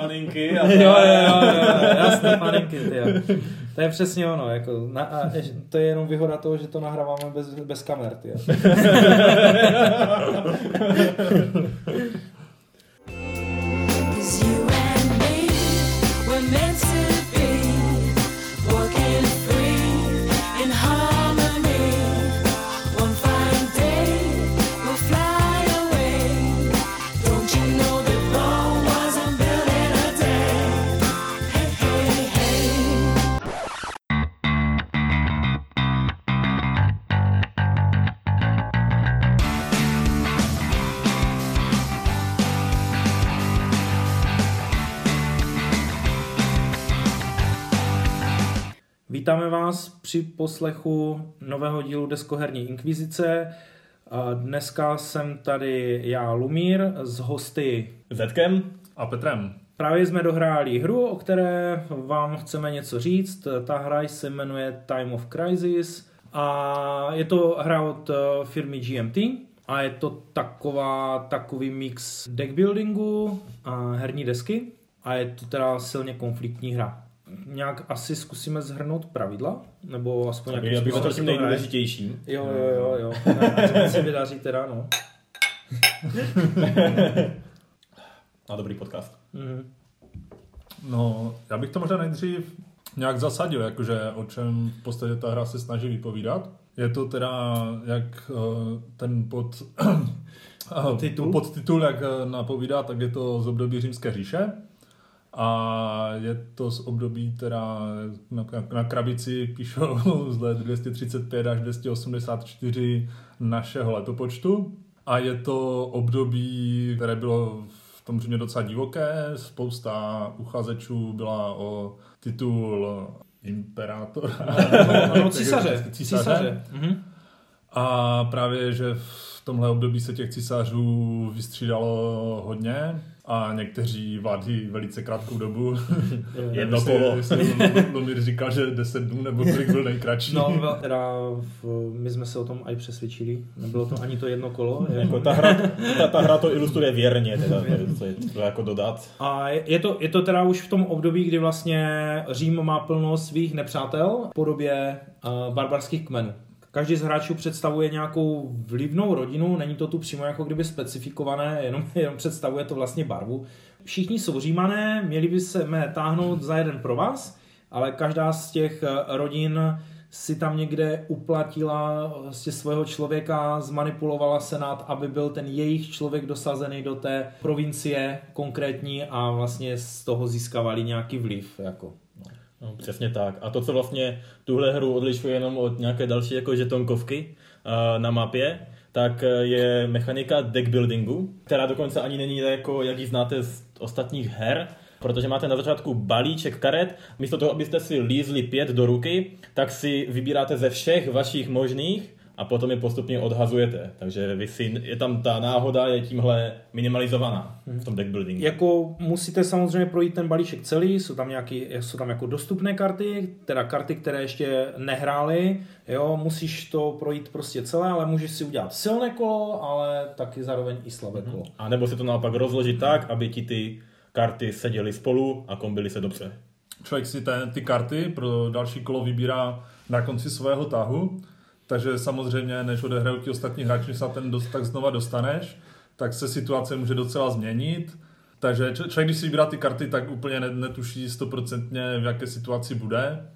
paninky. A jo, jo, jo, jo, jasné paninky, ty jo. To je přesně ono, jako, na, a, to je jenom výhoda toho, že to nahráváme bez, bez kamer, ty jo. Vítáme vás při poslechu nového dílu Deskoherní inkvizice. Dneska jsem tady já, Lumír, s hosty Zetkem a Petrem. Právě jsme dohráli hru, o které vám chceme něco říct. Ta hra se jmenuje Time of Crisis a je to hra od eh, firmy GMT a je to taková, takový mix deckbuildingu a herní desky a je to teda silně konfliktní hra nějak asi zkusíme zhrnout pravidla, nebo aspoň nějaký Já bych to tím nejdůležitějším. Jo, jo, jo, jo. Ne, se vydaří teda, no. A dobrý podcast. Mm-hmm. No, já bych to možná nejdřív nějak zasadil, jakože o čem v podstatě ta hra se snaží vypovídat. Je to teda jak uh, ten pod, titul? podtitul, jak eh, napovídá, tak je to z období římské říše a je to z období teda na, na krabici píšou z let 235 až 284 našeho letopočtu a je to období, které bylo v tom Římě docela divoké, spousta uchazečů byla o titul imperátora. No, no, no císaře. císaře. císaře. Mhm. A právě, že v tomhle období se těch císařů vystřídalo hodně a někteří vládli velice krátkou dobu. Jedno kolo. Lomir říkal, že 10 dnů nebo kolik byl nejkratší. No, teda v, my jsme se o tom i přesvědčili. Nebylo to ani to jedno kolo. jako ta, hra, ta, ta, hra to ilustruje věrně, teda, to je to jako dodat. A je to, je to teda už v tom období, kdy vlastně Řím má plno svých nepřátel v podobě uh, barbarských kmenů. Každý z hráčů představuje nějakou vlivnou rodinu, není to tu přímo jako kdyby specifikované, jenom, jenom představuje to vlastně barvu. Všichni jsou římané, měli by se mé táhnout za jeden pro vás, ale každá z těch eh, rodin si tam někde uplatila vlastně svého člověka, zmanipulovala senát, aby byl ten jejich člověk dosazený do té provincie konkrétní a vlastně z toho získávali nějaký vliv. Jako. No, přesně tak. A to, co vlastně tuhle hru odlišuje jenom od nějaké další jako žetonkovky uh, na mapě, tak eh, je mechanika deckbuildingu, která dokonce ani není jako, jak ji znáte z ostatních her, protože máte na začátku balíček karet, místo toho, abyste si lízli pět do ruky, tak si vybíráte ze všech vašich možných a potom je postupně odhazujete. Takže vy si, je tam ta náhoda je tímhle minimalizovaná v tom deck buildingu. Jako musíte samozřejmě projít ten balíček celý, jsou tam, nějaký, jsou tam jako dostupné karty, teda karty, které ještě nehrály, jo, musíš to projít prostě celé, ale můžeš si udělat silné kolo, ale taky zároveň i slabé kolo. Mm-hmm. A nebo si to naopak rozložit tak, aby ti ty karty seděly spolu a kombily se dobře. Člověk si ten, ty karty pro další kolo vybírá na konci svého tahu takže samozřejmě, než odehrají ti ostatní hráči, se ten dost, tak znova dostaneš, tak se situace může docela změnit. Takže člověk, když si vybírá ty karty, tak úplně netuší stoprocentně, v jaké situaci bude.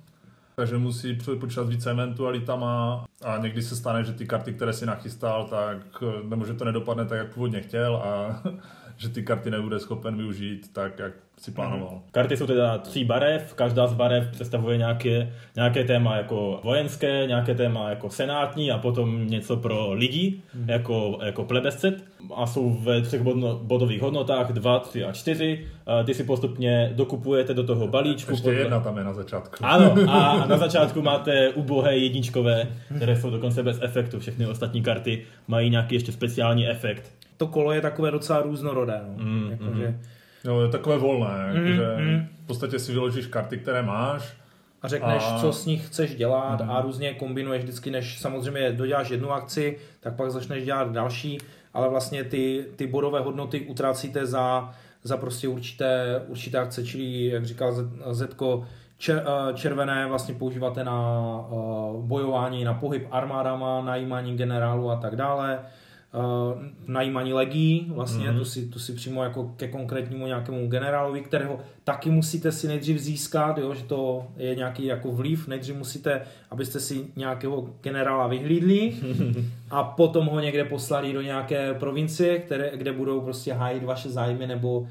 Takže musí počítat více eventualitama a někdy se stane, že ty karty, které si nachystal, tak nebo že to nedopadne tak, jak původně chtěl a že ty karty nebude schopen využít tak, jak si plánoval. Mm. Karty jsou teda tří barev, každá z barev představuje nějaké, nějaké téma jako vojenské, nějaké téma jako senátní a potom něco pro lidi, mm. jako, jako plebescet a jsou ve třech bodových hodnotách 2, 3 a 4. Ty si postupně dokupujete do toho balíčku. Ještě podle... jedna tam je na začátku. Ano, a na začátku máte ubohé jedničkové, které jsou dokonce bez efektu. Všechny ostatní karty mají nějaký ještě speciální efekt. To kolo je takové docela různorodé. No. Mm, jako, mm. Že Jo, je takové volné, mm, že mm. v podstatě si vyložíš karty, které máš. A řekneš, a... co s nich chceš dělat mm. a různě kombinuješ vždycky, než samozřejmě doděláš jednu akci, tak pak začneš dělat další, ale vlastně ty, ty bodové hodnoty utrácíte za za prostě určité, určité akce, čili jak říkal Zetko, čer, eh, červené vlastně používáte na uh, bojování, na pohyb armádama, najímání generálu a tak dále uh, najímaní legí, vlastně mm-hmm. tu, si, tu si přímo jako ke konkrétnímu nějakému generálovi, kterého taky musíte si nejdřív získat, jo, že to je nějaký jako vliv, nejdřív musíte, abyste si nějakého generála vyhlídli a potom ho někde poslali do nějaké provincie, které, kde budou prostě hájit vaše zájmy nebo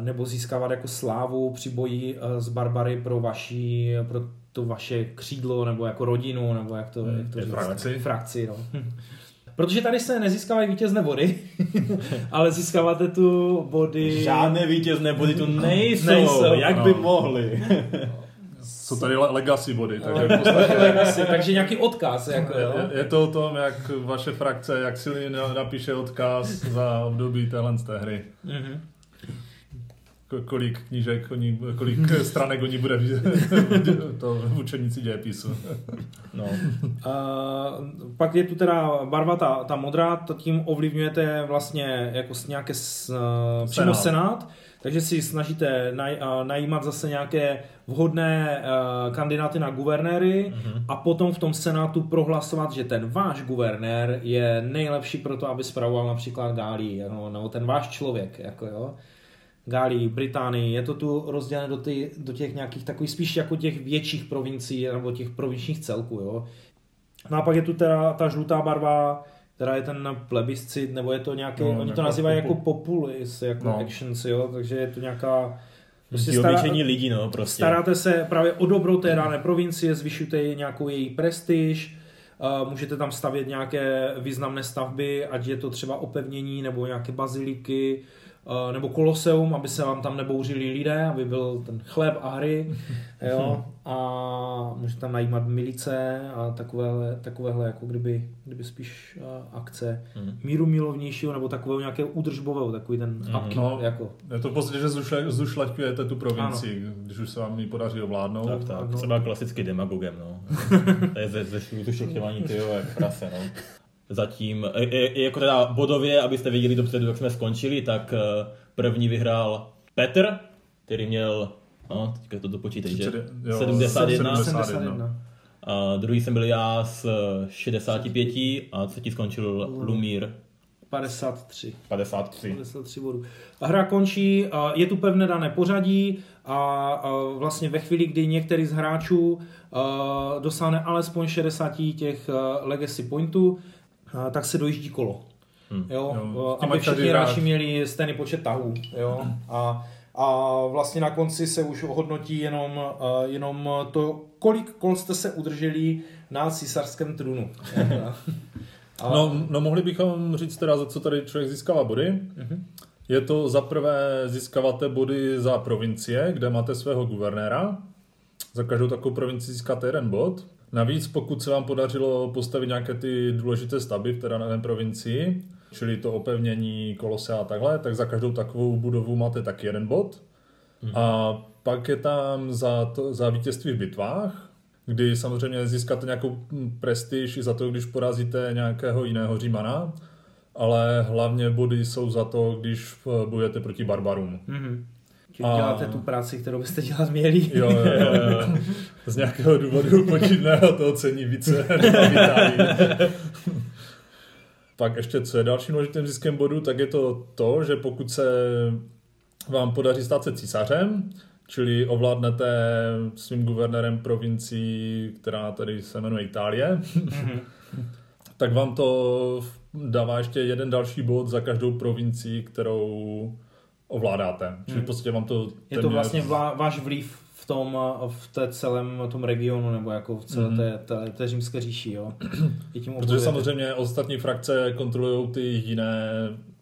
nebo získávat jako slávu při boji s barbary pro vaši, pro to vaše křídlo, nebo jako rodinu, nebo jak to, jak to říct? Frakci. Frakci, no. Protože tady se nezískávají vítězné body, ale získáváte tu body... Žádné vítězné body tu nejsou, nejsou. jak by no. mohli. Jsou tady legacy body. Takže, legacy, takže nějaký odkaz. Jako, jo? Je, je, to o tom, jak vaše frakce, jak si napíše odkaz za období téhle z té hry. Mm-hmm kolik knížek, oni, kolik stranek oni bude to v učenici dějepisu. No. A pak je tu teda barva ta, ta modrá, to tím ovlivňujete vlastně jako nějaké s, přímo senát. senát, takže si snažíte naj, najímat zase nějaké vhodné uh, kandidáty na guvernéry uh-huh. a potom v tom senátu prohlasovat, že ten váš guvernér je nejlepší pro to, aby spravoval například Gálii, no, nebo ten váš člověk, jako jo. Gálii, Británii, je to tu rozdělené do, ty, do těch nějakých takových spíš jako těch větších provincií nebo těch provinčních celků, jo. No a pak je tu teda ta žlutá barva, která je ten plebiscit, nebo je to nějaké, no, oni to nazývají popu... jako populis, jako no. actions, jo, takže je to nějaká Prostě stará, lidí, no, prostě. Staráte se právě o dobro té dané provincie, zvyšujete nějakou její prestiž, můžete tam stavět nějaké významné stavby, ať je to třeba opevnění nebo nějaké baziliky, nebo koloseum, aby se vám tam nebouřili lidé, aby byl ten chléb a hry, jo, a můžete tam najímat milice a takovéhle, takovéhle jako kdyby, kdyby spíš uh, akce mm. míru milovnějšího nebo takového nějakého údržbového, takový ten mm. upkeep, no, jako. Je to v podstatě, že zušlaťujete tu provincii, ano. když už se vám ji podaří ovládnout. Tak, tak, no. třeba klasický demagogem, no. to je ze, ze šutu ty jo, jak prase, no zatím, jako teda bodově, abyste věděli dopředu, jak jsme skončili, tak první vyhrál Petr, který měl, no, teďka to dopočítej, že? 71. 71. A druhý jsem byl já s 65 a třetí skončil Lumír 53. 53. 53 bodů. A hra končí, je tu pevné dané pořadí a vlastně ve chvíli, kdy některý z hráčů dosáhne alespoň 60 těch legacy pointů, tak se dojíždí kolo. Hmm. Jo, jo, aby všichni hráči měli stejný počet tahů. Jo? Hmm. A, a vlastně na konci se už hodnotí jenom, jenom to, kolik kol jste se udrželi na císařském trůnu. a... no, no mohli bychom říct teda, za co tady člověk získává body. Uh-huh. Je to za prvé získáváte body za provincie, kde máte svého guvernéra. Za každou takovou provincii získáte jeden bod. Navíc, pokud se vám podařilo postavit nějaké ty důležité stavby v té dané provincii, čili to opevnění, kolose a takhle, tak za každou takovou budovu máte taky jeden bod. Mm. A pak je tam za, to, za vítězství v bitvách, kdy samozřejmě získáte nějakou prestiž i za to, když porazíte nějakého jiného římana, ale hlavně body jsou za to, když bojujete proti barbarům. Mm-hmm. Čili a... děláte tu práci, kterou byste dělat měli. Jo, jo, jo. Z nějakého důvodu počítného to ocení více Pak ještě, co je dalším důležitým ziskem bodu, tak je to to, že pokud se vám podaří stát se císařem, čili ovládnete svým guvernérem provincií, která tady se jmenuje Itálie, mhm. tak vám to dává ještě jeden další bod za každou provincii, kterou ovládáte. Čili hmm. prostě vám to... Je to vlastně vlá, váš vliv v tom, v té celém tom regionu, nebo jako v celé mm-hmm. té, té, té římské říši, jo. I tím Protože samozřejmě ostatní frakce kontrolují ty jiné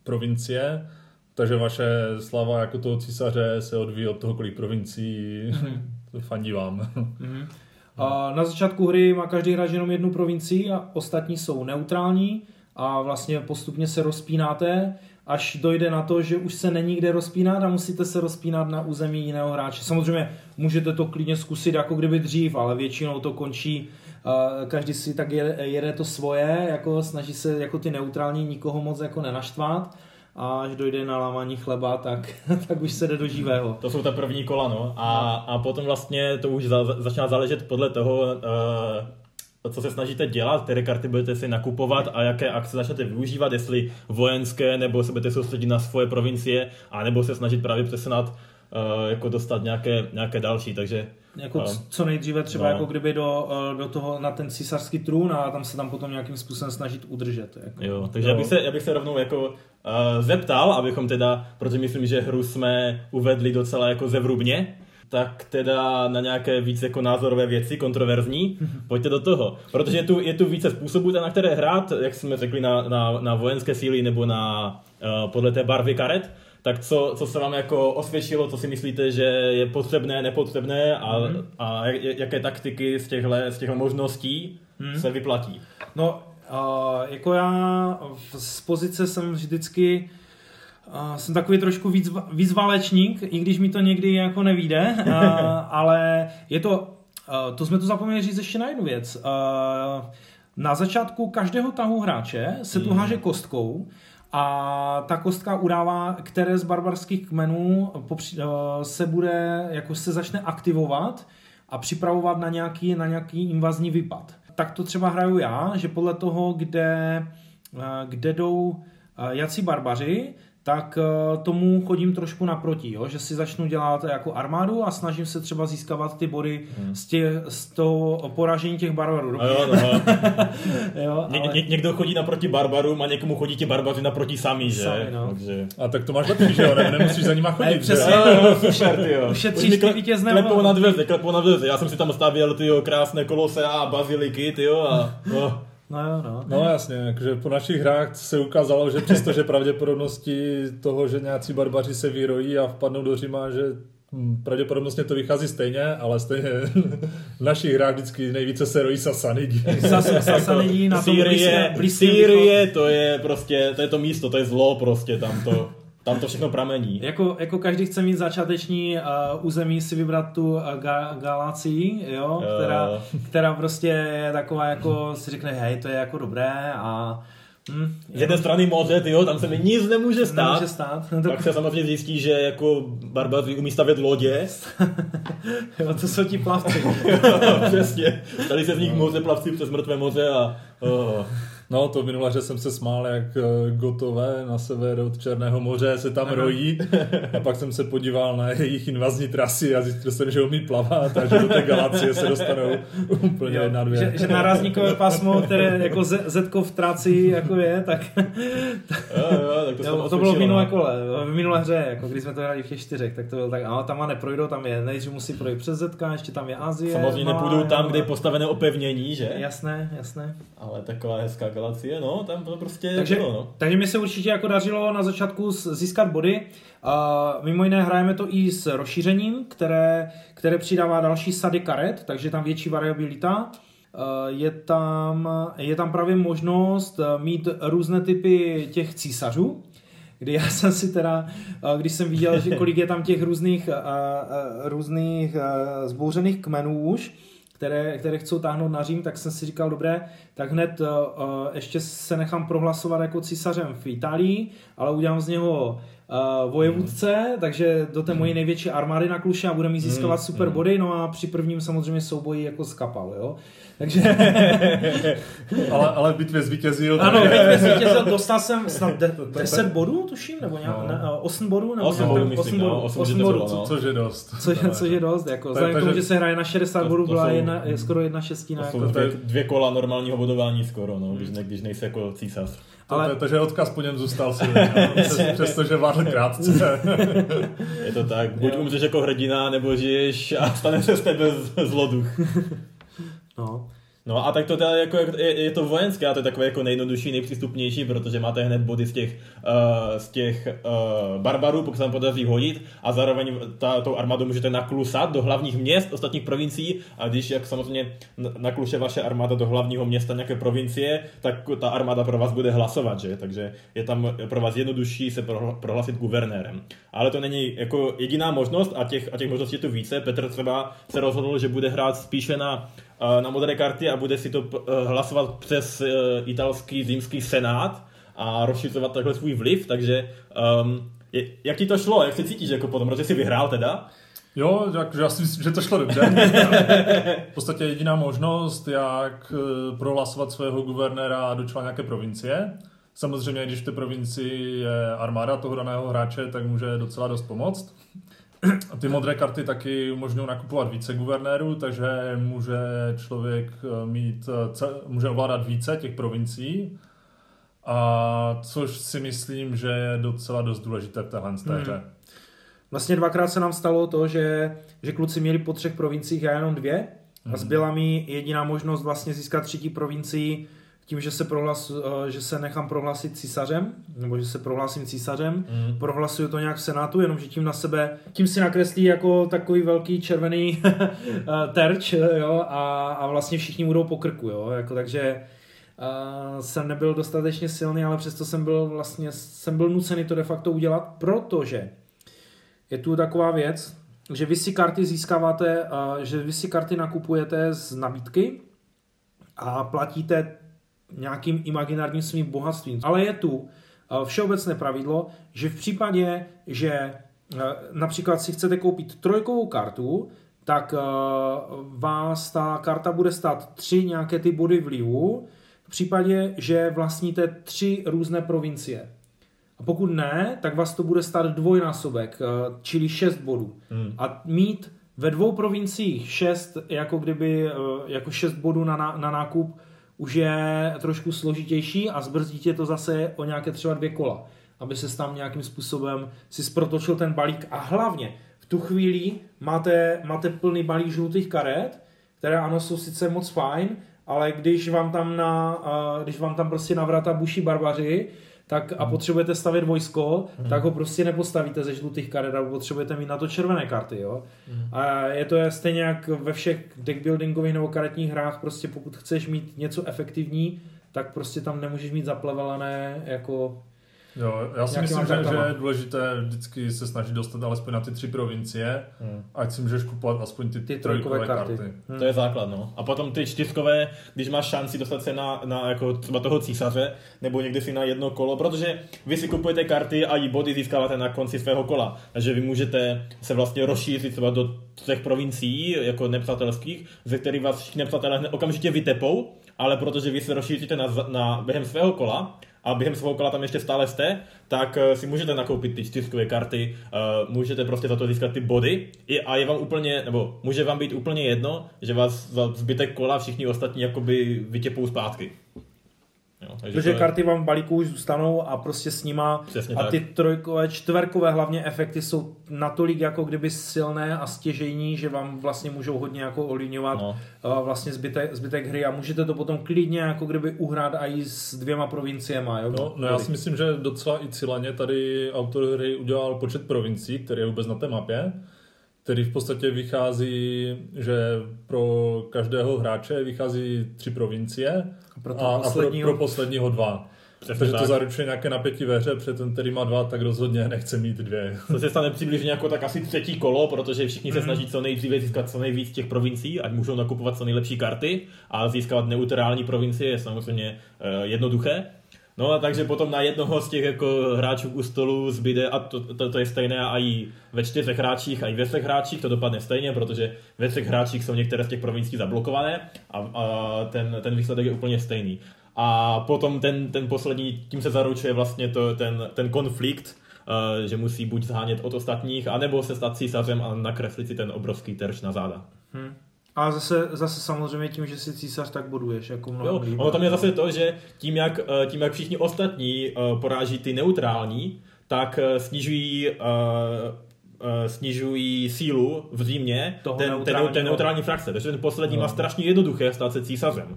provincie, takže vaše slava jako toho císaře se odvíjí od toho, kolik provincií mm-hmm. fandí vám. A na začátku hry má každý hráč jenom jednu provincii a ostatní jsou neutrální a vlastně postupně se rozpínáte až dojde na to, že už se není kde rozpínat a musíte se rozpínat na území jiného hráče. Samozřejmě můžete to klidně zkusit jako kdyby dřív, ale většinou to končí Uh, každý si tak jede, jede to svoje, jako snaží se jako ty neutrální nikoho moc jako nenaštvat a až dojde na lámání chleba, tak, tak už se jde do živého. To jsou ta první kola, no. A, a potom vlastně to už za, začíná záležet podle toho, uh, co se snažíte dělat, které karty budete si nakupovat a jaké akce začnete využívat, jestli vojenské, nebo se budete soustředit na svoje provincie, a nebo se snažit právě přesunat, uh, jako dostat nějaké, nějaké další, takže jako no. co nejdříve třeba no. jako kdyby do, eh, do toho na ten císařský trůn a tam se tam potom nějakým způsobem snažit udržet. Jako. Jo, takže jo. Já, bych se, já bych se rovnou jako uh, zeptal, abychom teda, protože myslím, že hru jsme uvedli docela jako zevrubně, tak teda na nějaké víc jako názorové věci, kontroverzní, pojďte do toho. Protože je tu, je tu více způsobů, na které hrát, jak jsme řekli, na, na, na vojenské síly nebo na, uh, podle té barvy karet, tak co, co se vám jako osvědčilo, co si myslíte, že je potřebné, nepotřebné a, mm-hmm. a jaké taktiky z těchto, z těchto možností mm. se vyplatí? No, uh, jako já z pozice jsem vždycky Uh, jsem takový trošku víc, víc válečník, i když mi to někdy jako nevíde, uh, ale je to, uh, to jsme tu zapomněli říct ještě na jednu věc. Uh, na začátku každého tahu hráče se tu háže kostkou a ta kostka udává, které z barbarských kmenů se bude, jako se začne aktivovat a připravovat na nějaký, na nějaký invazní výpad. Tak to třeba hraju já, že podle toho, kde, kde jdou jací barbaři, tak eh, tomu chodím trošku naproti, jo? že si začnu dělat jako armádu a snažím se třeba získávat ty body hmm. z, tě, z toho poražení těch barbarů. No, jo, no. jo, Ně, ale... ně, někdo chodí naproti barbarům a někomu chodí ti barbaři naproti sami, že? Sami, no. Takže... A tak to máš lepší, že jo? Ne, nemusíš za nima chodit. přesně, super, ty jo. Ušetříš ty vítězné. Klepou na dveře, klepou na dveře. Já jsem si tam stavěl ty krásné kolose a baziliky, ty jo, a... Oh. No jo, no. No jasně, jakože po našich hrách se ukázalo, že přestože pravděpodobnosti toho, že nějací barbaři se vyrojí a vpadnou do Říma, že hm, pravděpodobnostně to vychází stejně, ale stejně v našich hrách vždycky nejvíce se rojí Sasanidi. Sasanidi na tom Sýrie, Sýrie, to je prostě, to je to místo, to je zlo prostě tam to. Tam to všechno pramení. Jako, jako každý chce mít začáteční uh, území si vybrat tu uh, ga, Galacii, jo, uh. která, která prostě je taková jako si řekne, hej, to je jako dobré a Hmm, z jedné strany moře, tyjo, tam se mi nic nemůže stát. Nemůže stát. Tak se samozřejmě zjistí, že jako barbaři umí stavět lodě. jo, to jsou ti plavci. přesně. Tady se z nich moře plavci přes mrtvé moře a... Oh. No, to minule, že jsem se smál, jak eh, gotové na sever od Černého moře se tam Aha. rojí. A pak jsem se podíval na jejich invazní trasy a zjistil jsem, že umí plavat a že do té galaxie se dostanou úplně jo, jedna, dvě. Že, že narazníkové pasmo, které jako Z, Zetko tráci jako je, tak... jo, jo, tak to, jo, to bylo v minulé kole, v minulé hře, jako když jsme to hráli v těch čtyřech, tak to bylo tak, ano, tam a neprojdou, tam je, nejdřív musí projít přes Zetka, ještě tam je Azie. Samozřejmě nepůjdou tam, kde je postavené opevnění, že? Jasné, jasné. Ale taková hezká Galacie, no, tam to prostě takže, bylo, no. Takže mi se určitě jako dařilo na začátku získat body. Uh, mimo jiné hrajeme to i s rozšířením, které, které přidává další sady karet, takže tam větší variabilita. Uh, je tam, je tam právě možnost mít různé typy těch císařů, kdy já jsem si teda, když jsem viděl, že kolik je tam těch různých, různých zbouřených kmenů už, které, které chcou táhnout na Řím, tak jsem si říkal, dobré, tak hned uh, ještě se nechám prohlasovat jako císařem v Itálii, ale udělám z něho uh, vojevůdce, mm. takže do té mojí největší armády na Kluše a budeme jí získávat mm. super body, no a při prvním samozřejmě souboji jako skapal, jo. Takže... ale, ale v bitvě zvítězil. Ano, v bitvě zvítězil, dostal jsem snad de- 10 bodů, tuším, nebo nějak, no. ne, 8 bodů, nebo 8 bodů, 8 bodů, 8 8 bodů, no. Co, což je dost. Což, což je dost, jako, vzhledem k tomu, že se hraje na 60 bodů, byla jedna, je skoro jedna šestina. To jsou jako. dvě, dvě kola normálního bodování skoro, no, když, ne, když nejsi jako císař. Ale... Takže odkaz po něm zůstal si, přestože vládl krátce. je to tak, buď umřeš jako hrdina, nebo žiješ a stane se z tebe zloduch. No. No a tak to teda jako, je, je to vojenské a to je takové jako nejjednodušší, nejpřístupnější, protože máte hned body z těch, uh, z těch uh, barbarů, pokud se vám podaří hodit a zároveň ta, tou armádou můžete naklusat do hlavních měst ostatních provincií a když jak samozřejmě nakluše vaše armáda do hlavního města nějaké provincie, tak ta armáda pro vás bude hlasovat, že? Takže je tam pro vás jednodušší se prohlásit guvernérem. Ale to není jako jediná možnost a těch, a těch možností je tu více. Petr třeba se rozhodl, že bude hrát spíše na na modré karty a bude si to hlasovat přes italský zimský senát a rozšiřovat takhle svůj vliv, takže um, jak ti to šlo, jak se cítíš jako potom, protože jsi vyhrál teda? Jo, tak, já si myslím, že to šlo dobře. v podstatě jediná možnost, jak eh, prohlasovat svého guvernéra do čela nějaké provincie. Samozřejmě, když v té provincii je armáda toho daného hráče, tak může docela dost pomoct. Ty modré karty taky umožňují nakupovat více guvernérů, takže může člověk eh, mít, eh, může ovládat více těch provincií. A což si myslím, že je docela dost důležité v téhle hře. Hmm. Vlastně dvakrát se nám stalo to, že, že kluci měli po třech provinciích, já jenom dvě. A hmm. zbyla mi jediná možnost vlastně získat třetí provincii tím, že se, prohlas, eh, že se nechám prohlásit císařem, nebo že se prohlásím císařem, mm. prohlasuju to nějak v Senátu, jenomže tím na sebe, tím si nakreslí jako takový velký červený eh, terč, jo, a, a vlastně všichni budou po krku, jo, jako takže uh, jsem nebyl dostatečně silný, ale přesto jsem byl vlastně, jsem byl nucený to de facto udělat, protože je tu taková věc, že vy si karty získáváte, uh, že vy si karty nakupujete z nabídky a platíte nějakým imaginárním svým bohatstvím. Ale je tu eh, všeobecné pravidlo, že v případě, že eh, například si chcete koupit trojkovou kartu, tak eh, vás ta karta bude stát tři nějaké ty body vlivu, v případě, že vlastníte tři různé provincie. A pokud ne, tak vás to bude stát dvojnásobek, čili šest bodů. Hmm. A mít ve dvou provinciích šest, jako kdyby, jako šest bodů na, na nákup, už je trošku složitější a zbrzdí tě to zase o nějaké třeba dvě kola, aby se tam nějakým způsobem si sprotočil ten balík. A hlavně v tu chvíli máte, máte plný balík žlutých karet, které ano jsou sice moc fajn, ale když vám tam, na, když vám tam prostě navrata buší barbaři, tak a potřebujete stavět vojsko, mm. tak ho prostě nepostavíte ze žlutých karet, ale potřebujete mít na to červené karty, jo. Mm. A je to stejně jak ve všech deckbuildingových nebo karetních hrách, prostě pokud chceš mít něco efektivní, tak prostě tam nemůžeš mít zaplevelené jako Jo, já si myslím, že, že je důležité vždycky se snažit dostat alespoň na ty tři provincie, hmm. ať si můžeš kupovat aspoň ty, ty trojkové karty. karty. Hmm. To je základ, no. A potom ty čtyřkové, když máš šanci dostat se na, na jako třeba toho císaře, nebo někdy si na jedno kolo, protože vy si kupujete karty a i body získáváte na konci svého kola. Takže vy můžete se vlastně rozšířit třeba do třech provincií, jako nepřátelských, ze kterých vás všichni nepřátelé okamžitě vytepou, ale protože vy se rozšíříte na, na během svého kola, a během svého kola tam ještě stále jste, tak eh, si můžete nakoupit ty čtyřkové karty, eh, můžete prostě za to získat ty body a je vám úplně, nebo může vám být úplně jedno, že vás za zbytek kola všichni ostatní jakoby vytěpou zpátky. Jo, takže Protože je... karty vám v balíku už zůstanou a prostě s nima Přesně a ty tak. trojkové, čtverkové hlavně efekty jsou natolik jako kdyby silné a stěžejní, že vám vlastně můžou hodně jako ovlivňovat no. vlastně zbytek, zbytek hry a můžete to potom klidně jako kdyby uhrát i s dvěma provinciema. Jo? No, no já si myslím, že docela i cíleně tady autor hry udělal počet provincií, který je vůbec na té mapě který v podstatě vychází, že pro každého hráče vychází tři provincie a pro, a, posledního... a pro, pro posledního dva. Přesně Takže tak. to zaručuje nějaké napětí ve hře, protože ten, který má dva, tak rozhodně nechce mít dvě. To se stane přibližně jako tak asi třetí kolo, protože všichni se mhm. snaží co nejdříve získat co nejvíc těch provincií, ať můžou nakupovat co nejlepší karty a získávat neutrální provincie je samozřejmě uh, jednoduché. No a takže potom na jednoho z těch jako hráčů u stolu zbyde, a to, to, to je stejné a i ve čtyřech hráčích a i ve třech hráčích to dopadne stejně, protože ve třech hráčích jsou některé z těch provincií zablokované a, a ten, ten výsledek je úplně stejný. A potom ten, ten poslední, tím se zaručuje vlastně to, ten, ten konflikt, uh, že musí buď zhánět od ostatních, anebo se stát císařem a nakreslit si ten obrovský terč na záda. Hmm. A zase, zase samozřejmě tím, že jsi císař, tak boduješ jako mnoho jo, ono tam je zase to, že tím jak, eh, tím, jak všichni ostatní eh, poráží ty neutrální, tak eh, snižují snižují sílu v Římě Toho ten, ten, ten neutrální frakce. Takže ten poslední no. má strašně jednoduché stát se císařem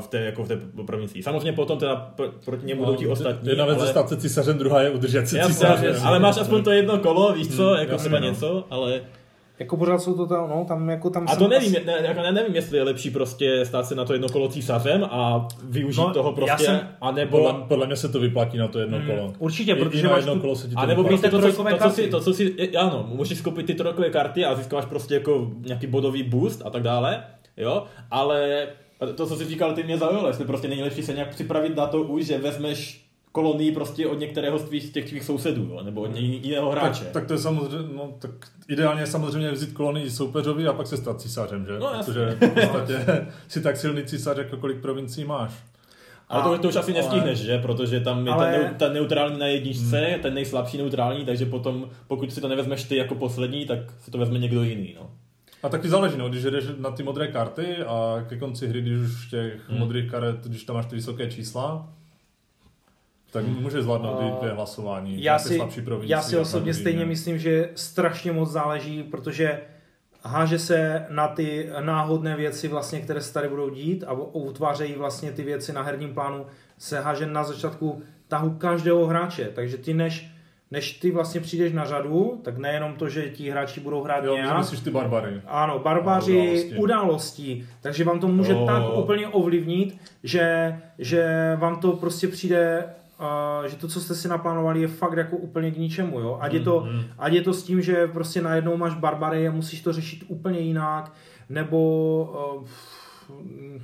v té, jako v té provincii. Samozřejmě potom teda proti němu no, budou ti ostatní. Jedna věc ale... je stát se císařem, druhá je udržet se císařem. Ale máš aspoň to jedno kolo, víš co, hmm, jako třeba no. něco, ale jako pořád jsou to tam, no, tam jako tam A to nevím, asi... ne, jako ne, nevím, jestli je lepší prostě stát se na to jedno kolo císařem a využít no, toho prostě, jsem, anebo... Podle, podle, mě se to vyplatí na to jedno hmm, kolo. určitě, protože na jedno kolo se ti to A nebo prostě to, co, to, co si, to, co si, ano, můžeš koupit ty trojkové karty a získáš prostě jako nějaký bodový boost a tak dále, jo, ale to, co jsi říkal, ty mě zaujalo, jestli prostě není lepší se nějak připravit na to už, že vezmeš kolonii prostě od některého z tvých, těch tvých sousedů, jo, nebo od jiného hráče. Tak, tak to je samozřejmě, no, tak ideálně je samozřejmě vzít kolonii soupeřovi a pak se stát císařem, že? No, jasně. Protože v podstatě si tak silný císař, jako kolik provincií máš. Ale to, to už asi ale- nestihneš, že? Protože tam je Ale- ten, ten neutrální na jedničce, ten nejslabší neutrální, takže potom, pokud si to nevezmeš ty jako poslední, tak si to vezme někdo jiný, no. A taky záleží, no, když jdeš na ty modré karty a ke konci hry, když už těch Hmm. modrých karet, když tam máš ty vysoké čísla, tak můžeš zvládnout i dvě hlasování. Já si, slabší já si osobně stejně myslím, že strašně moc záleží, protože háže se na ty náhodné věci, vlastně, které se tady budou dít a utvářejí vlastně ty věci na herním plánu, se háže na začátku tahu každého hráče. Takže ty než, než ty vlastně přijdeš na řadu, tak nejenom to, že ti hráči budou hrát Jo, nějak, myslíš ty barbary. ano, barbaři, události. události. Takže vám to může Jo. tak úplně ovlivnit, že, že vám to prostě přijde, že to, co jste si naplánovali, je fakt jako úplně k ničemu. Jo? Ať, je to, Mhm. ať je to s tím, že prostě najednou máš barbary a musíš to řešit úplně jinak, nebo... Uh,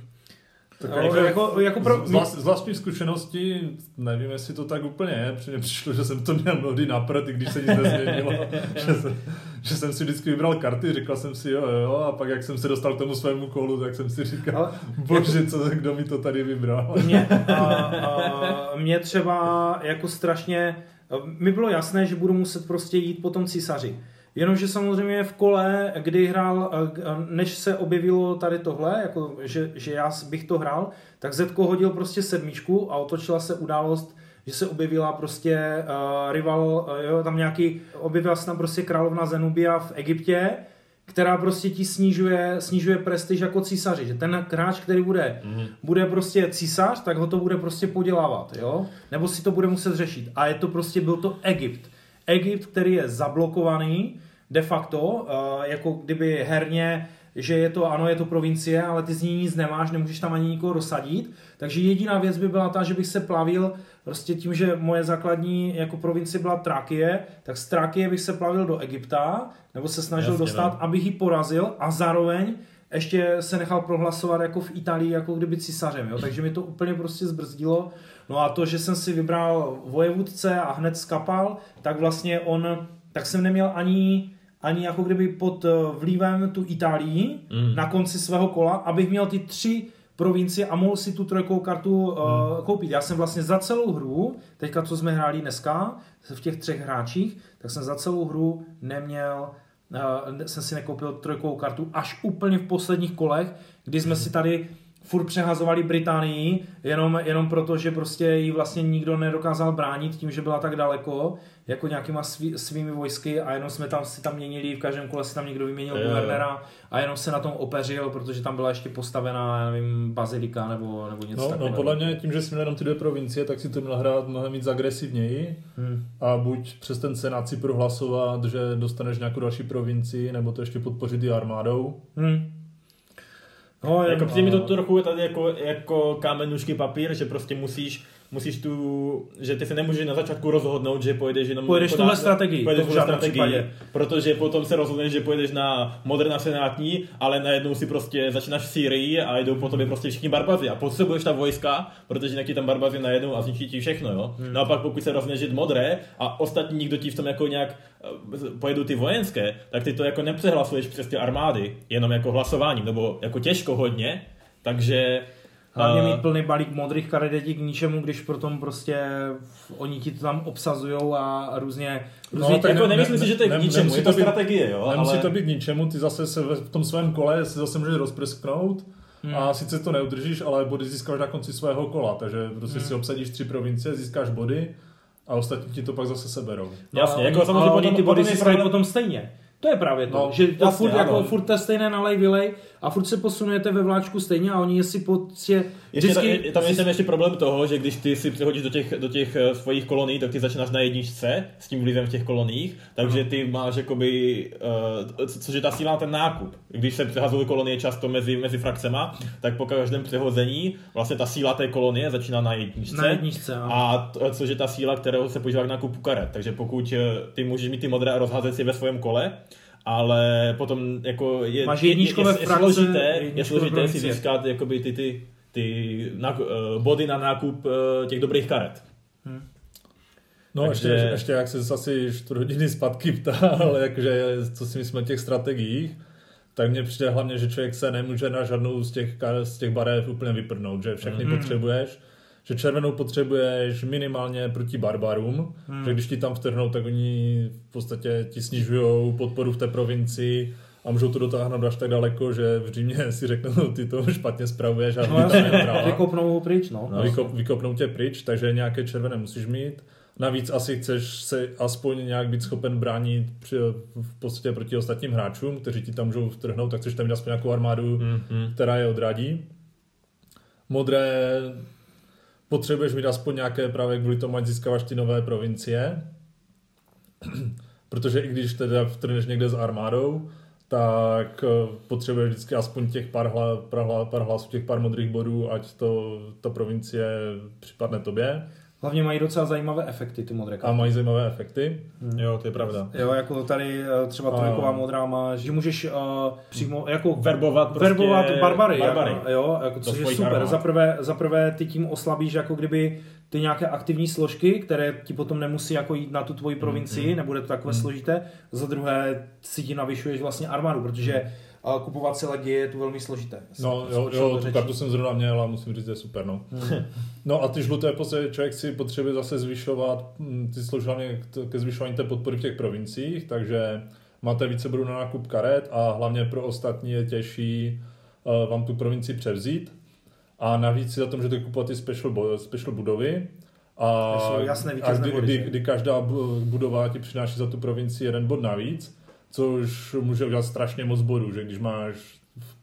Tak Jo, jako, jako- jako pro- z, vlast, z vlastní zkušenosti, nevím, jestli to tak úplně je, protože mně přišlo, že jsem to měl mnohdy na prd, i když se nic nezměnilo, že, jsem, že jsem si vždycky vybral karty, říkal jsem si jo, jo, a pak jak jsem se dostal k tomu svému kolu, tak jsem si říkal, Ale- bože, co, kdo mi to tady vybral. mě, a, a, mě třeba jako strašně, mi bylo jasné, že budu muset prostě jít po tom císaři. Jenomže samozřejmě v kole, kdy hrál, než se objevilo tady tohle, jako že, že já bych to hrál, tak Zetko hodil prostě sedmičku a otočila se událost, že se objevila prostě uh, rival, uh, jo, tam nějaký, objevila se tam prostě královna Zenubia v Egyptě, která prostě ti snižuje, snižuje prestiž jako císaři, že ten hráč, který bude, mm. bude prostě císař, tak ho to bude prostě podělávat, jo? Nebo si to bude muset řešit. A je to prostě, byl to Egypt. Egypt, který je zablokovaný de facto, uh, jako kdyby herně, že je to, ano, je to provincie, ale ty z ní nic nemáš, nemůžeš tam ani nikoho dosadit. Takže jediná věc by byla ta, že bych se plavil prostě tím, že moje základní jako provincie byla Trakie, tak z Trakie bych se plavil do Egypta, nebo se snažil Jasně, dostat, no. abych ji porazil a zároveň ještě se nechal prohlasovat jako v Itálii, jako kdyby císařem, jo? takže mi to úplně prostě zbrzdilo. No a to, že jsem si vybral vojevůdce a hned skapal, tak vlastně on, tak jsem neměl ani ani jako kdyby pod eh, vlivem tu Itálii Mm. na konci svého kola, abych měl ty tři provincie a mohl si tu trojkou kartu uh, koupit. Já jsem vlastně za celou hru, teďka co jsme hráli dneska, v těch třech hráčích, tak jsem za celou hru neměl, uh, jsem si nekoupil trojkou kartu až úplně v posledních kolech, kdy jsme si tady furt přehazovali Británii, jenom, jenom proto, že prostě ji vlastně nikdo nedokázal bránit tím, že byla tak daleko, jako nějakýma svý, svými vojsky a jenom jsme tam si tam měnili, v každém kole si tam někdo vyměnil guvernera a jenom se na tom opeřil, protože tam byla ještě postavená, já nevím, bazilika nebo, nebo něco No, no, takového. podle mě tím, že jsme jenom ty dvě provincie, tak si to měl hrát mnohem víc agresivněji Hmm. a buď přes ten senát si prohlasovat, že dostaneš nějakou další provincii, nebo to ještě podpořit i armádou. Hmm. No, Jako přijde mi to a- trochu tady jako, jako kámen, nůžky, papír, že prostě musíš, musíš tu, že ty se nemůžeš na začátku rozhodnout, že pojedeš jenom... Pojedeš jako tuhle strategii, pojedeš tuhle strategii, případě. protože potom se rozhodneš, že pojedeš na moderna senátní, ale najednou si prostě začínáš v Syrii a jdou po tobě prostě všichni barbaři a potřebuješ ta vojska, protože jinak ti tam barbaři najednou a zničí ti všechno, jo. Hmm. No a pak pokud se rozhodneš jít modré a ostatní nikdo ti v tom jako nějak eh, pojedou ty vojenské, tak ty to jako nepřehlasuješ přes ty armády, jenom jako hlasováním, nebo jako těžko hodně, takže Hlavně eh, mít plný balík modrých karet je k ničemu, když potom prostě oni ti to tam obsazujou a různě, různě No, tak jako ne- nemyslím ne- si, že to je k ničemu, je to být- strategie, jo, Nemusí ale... to být ničemu, ty zase se v tom svém kole si zase můžeš rozprsknout Hmm. a sice to neudržíš, ale body získáš na konci svého kola, takže prostě Hmm. si obsadíš tři provincie, získáš body a ostatní ti to pak zase seberou. Jasně, No, jako oni- samozřejmě oni ty body si získají potom stejně. To je právě to, No, že to jasně, furt, ano. jako, furt to stejné nalej, vylej a furt se posunujete ve vláčku stejně a oni jestli prostě Ještě vždycky... je tam je tam ještě problém toho, že když ty si přehodíš do těch, do těch eh, svojich kolonií, tak ty začínáš na jedničce s tím vlivem v těch koloniích, takže ty máš jakoby, uh, což je ta síla na ten nákup. Když se přehazují kolonie často mezi, mezi frakcema, tak po každém přehození vlastně ta síla té kolonie začíná na jedničce. Na jedničce. A to, což je ta síla, kterou se používá k nákupu karet. Takže pokud eh, ty můžeš mít ty modré a rozházet si ve svém kole, ale potom jako je, Máš je, je, je, je, složité, je složité si získat jakoby ty, ty, ty náku, uh, body na nákup uh, těch dobrých karet. Hm. No Takže- ještě, ještě jak se asi čtvrt hodiny zpátky ptal, jakože, co si myslíme o těch strategiích, tak mně přijde hlavně, že člověk se nemůže na žádnou z těch, z těch barev úplně vyprdnout, že všechny Mhm. potřebuješ, že červenou potřebuješ minimálně proti barbarům, Mhm. že když ti tam vtrhnou, tak oni v podstatě ti snižují podporu v té provincii a můžou to dotáhnout až tak daleko, že v Římě si řeknou, ty to špatně spravuješ a No no, vykopnou ho pryč, no. No, vykop, vykopnou tě pryč, takže nějaké červené musíš mít. Navíc asi chceš se aspoň nějak být schopen bránit při, v podstatě proti ostatním hráčům, kteří ti tam můžou vtrhnout, tak chceš tam mít aspoň nějakou armádu, Mhm. která je odradí. Modré potřebuješ mít aspoň nějaké právě kvůli tomu, ať získáváš ty nové provincie. Protože i když teda vtrhneš někde s armádou, tak eh, potřebuješ vždycky aspoň těch pár, hla, pár, hla, pár hlasů, těch pár modrých bodů, ať to, ta provincie připadne tobě. Hlavně mají docela zajímavé efekty ty modré A karty. mají zajímavé efekty. Jo, to je pravda. Jo, jako tady eh, třeba A- trojková modrá má, že můžeš uh, přímo jako Verbovat prostě verbovat barbary, barbary. Jako, jo, jako, což je super. armád. Za prvé, za prvé ty tím oslabíš jako kdyby ty nějaké aktivní složky, které ti potom nemusí jako jít na tu tvoji provincii, Mhm. nebude to takové složité. Za druhé si ti navyšuješ vlastně armádu, protože uh, kupovat si lidi je tu velmi složité. No jo, jo tu kartu jsem zrovna měl a musím říct, že je super. No, no a ty žluté prostě člověk si potřebuje zase zvyšovat, hm, ty k- ke zvyšování té podpory v těch provinciích, takže máte více bodů na nákup karet a hlavně pro ostatní je těžší uh, vám tu provincii převzít. A navíc si za to můžete kupovat ty special, special budovy. A, To jsou jasné a kdy, body, kdy, že? kdy, každá bu- budova ti přináší za tu provincii jeden bod navíc, což může udělat strašně moc bodů, že když máš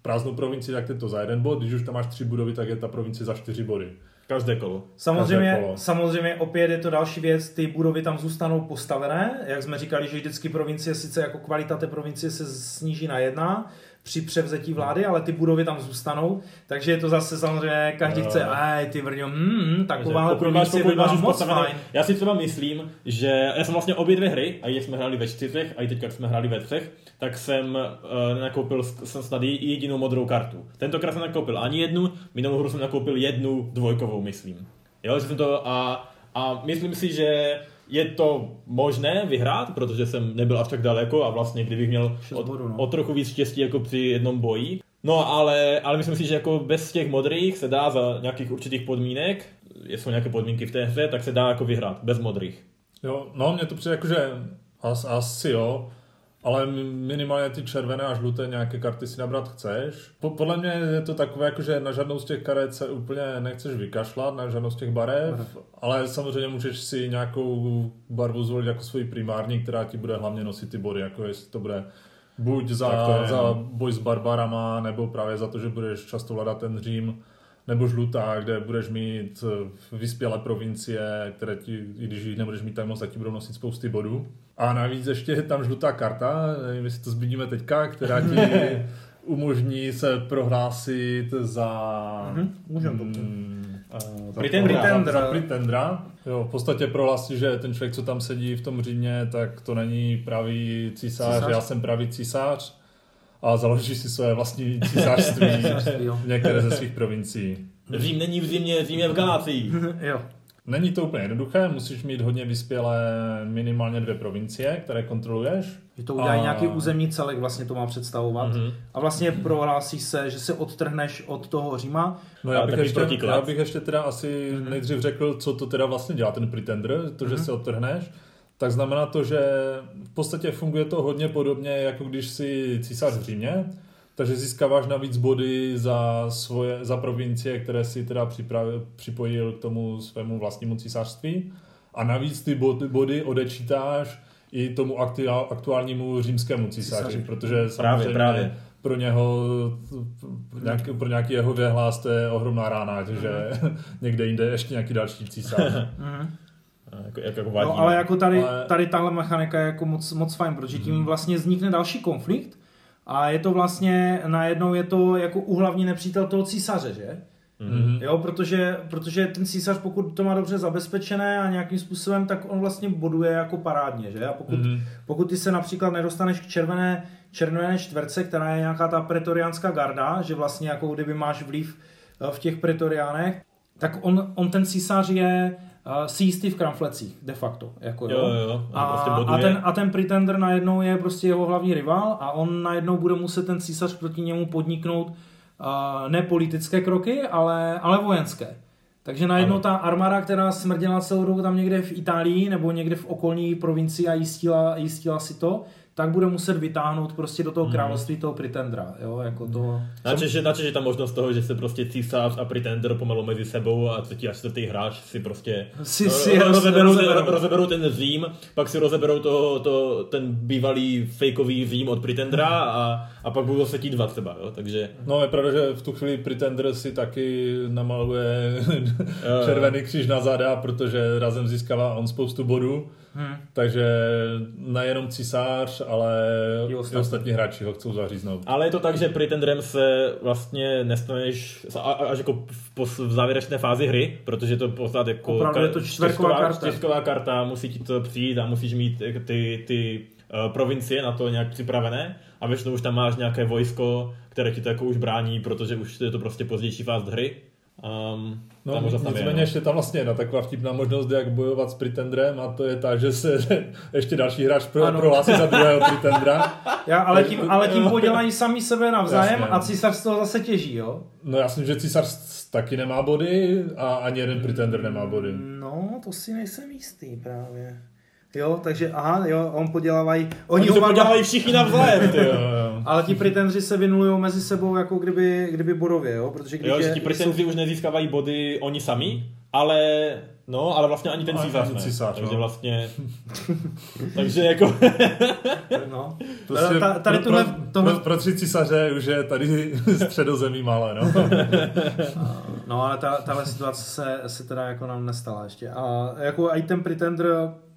prázdnou provincii, tak je to za jeden bod, když už tam máš tři budovy, tak je ta provincie za čtyři body. Každé kolo. Samozřejmě, Každé kolo. samozřejmě opět je to další věc, ty budovy tam zůstanou postavené, jak jsme říkali, že vždycky provincie, sice jako kvalita té provincie se sníží na jedna při převzetí vlády, ale ty budovy tam zůstanou, takže je to zase samozřejmě, každý Jo. chce, aj ty vrňo, hmm, taková pokud máš, provincie by byla moc fajn. já si třeba myslím, že já jsem vlastně obě dvě hry, a i jsme hráli ve čtyřech, a i teďka jsme hráli ve třech, tak jsem uh, nakoupil jsem snad jedinou modrou kartu. Tentokrát jsem nakoupil ani jednu, minulou hru jsem nakoupil jednu dvojkovou, myslím. Jo, že jsem to a, a myslím si, že je to možné vyhrát, protože jsem nebyl až tak daleko a vlastně kdybych měl o, bodů, no. o trochu víc štěstí jako při jednom boji. No ale, ale myslím si, že jako bez těch modrých se dá za nějakých určitých podmínek, jsou nějaké podmínky v té hře, tak se dá jako vyhrát bez modrých. Jo, no mně to přijde jako, že as, asi jo, ale minimálně ty červené a žluté nějaké karty si nabrat chceš. Po, podle mě je to takové, jako, že na žádnou z těch karet se úplně nechceš vykašlat, na žádnou z těch barev, ale samozřejmě můžeš si nějakou barvu zvolit jako svoji primární, která ti bude hlavně nosit ty body, jako jestli to bude buď za, je, za no. boj s barbarama, nebo právě za to, že budeš často vládat ten Řím, nebo žlutá, kde budeš mít eh, vyspělé provincie, které ti, i když jich nebudeš mít tak moc, tak ti budou nosit spousty bodů. A navíc ještě je tam žlutá karta, nevím, jestli to zmíníme teďka, která ti umožní se prohlásit za... Mhm, můžeme to. mm, Uh, za- Pretendera. za- Za pretendera. Jo, v podstatě prohlásí, že ten člověk, co tam sedí v tom Římě, tak to není pravý císař, Císař? já jsem pravý císař a založí si své vlastní císařství v některé ze svých provincií. Řím není v zimě, Řím je v Galácii. jo. Není to úplně jednoduché, musíš mít hodně vyspělé minimálně dvě provincie, které kontroluješ. Že to udělají A- nějaký územní celek, vlastně to má představovat. Mhm. A vlastně prohlásí se, že se odtrhneš od toho Říma. No já bych, ještě, protiklad. já bych ještě teda asi Mhm. nejdřív řekl, co to teda vlastně dělá ten pretender, to, že se odtrhneš. Tak znamená to, že v podstatě funguje to hodně podobně, jako když si císař v Římě, takže získáváš navíc body za, svoje, za provincie, které si teda připravil, připojil k tomu svému vlastnímu císařství. A navíc ty body, body odečítáš i tomu aktu- aktuálnímu římskému císaři, Císaři. protože samozřejmě právě. pro něho, nějak, pro nějaký jeho věhlas to je ohromná rána, že někde jinde ještě nějaký další císař. Jako, jak, jako vadí. No, ale jako tady, Ale- tady tahle mechanika je jako moc, moc fajn, protože tím vlastně vznikne další konflikt a je to vlastně, najednou je to jako uhlavní nepřítel toho císaře, že? Mhm. Jo, protože, protože ten císař, pokud to má dobře zabezpečené a nějakým způsobem, tak on vlastně boduje jako parádně, že? A pokud, Mhm. pokud ty se například nedostaneš k červené, červené čtverce, která je nějaká ta pretoriánská garda, že vlastně jako kdyby máš vliv eh, v těch pretoriánech, tak on, on ten císař je uh, si jistý v kramflecích, de facto. Jako, jo. Jo, jo, A, prostě a, ten, a ten pretender najednou je prostě jeho hlavní rival a on najednou bude muset ten císař proti němu podniknout uh, ne politické kroky, ale, ale vojenské. Takže najednou Ano. ta armáda, která smrděla celou dobu tam někde v Itálii nebo někde v okolní provincii a jistila, jistila si to, tak bude muset vytáhnout prostě do toho Mhm. království toho pretendera. Jo, jako to... Načež je, načež je tam možnost toho, že se prostě císař a pretender pomalu mezi sebou a třetí a čtvrtý hráč si prostě Si- si ro- rozeberou, rozeberou. Ten, rozeberou ten Řím, pak si rozeberou to, to, ten bývalý fakeový Řím od pretendera a, a pak budou zase ti dva třeba, jo? takže No je pravda, že v tu chvíli Pretender si taky namaluje jo. červený kříž na záda, protože razem získává on spoustu bodů. Hm. Takže nejenom císař, ale I i ostatní. ostatní hráči ho chcou zaříznout. Ale je to tak, že pretenderem se vlastně nestaneš až jako v, pos- v závěrečné fázi hry, protože to pořád jako Opravdu je to čtverková čtyřková- karta. čtyřková karta, musí ti to přijít a musíš mít ty, ty uh, provincie na to nějak připravené a většinou už tam máš nějaké vojsko, které ti to jako už brání, protože už je to prostě pozdější fáz hry. Um, No, tam možnost tam je, nicméně no. ještě tam vlastně jedna taková vtipná možnost, jak bojovat s Pretendrem a to je ta, že se ještě další hráč pro, Ano. prohlásí za druhého Pretendra. Já, ale, tím, ale tím podělají sami sebe navzájem Jasně. a císař z toho zase těží, jo? No já myslím, že císař taky nemá body a ani jeden Pretender nemá body. No, to si nejsem jistý právě. Jo, takže aha, jo, on podělávají, oni, Oni to oba podělají všichni navzájem, ty Jo, ale ti pretendři se vynulují mezi sebou jako kdyby, kdyby bodově, jo, protože když Jo, je, že ti pretendři už nezískávají body oni sami, ale no, ale vlastně ani ten Ani císař ne. císař, takže no. vlastně, takže jako, no. Prostě Ta- tady pro, tohle, pro, tohle, pro, pro tři císaře už je tady středozemí malé, no. No ale ta, tahle situace se, se teda jako nám nestala ještě. A jako i ten pretender,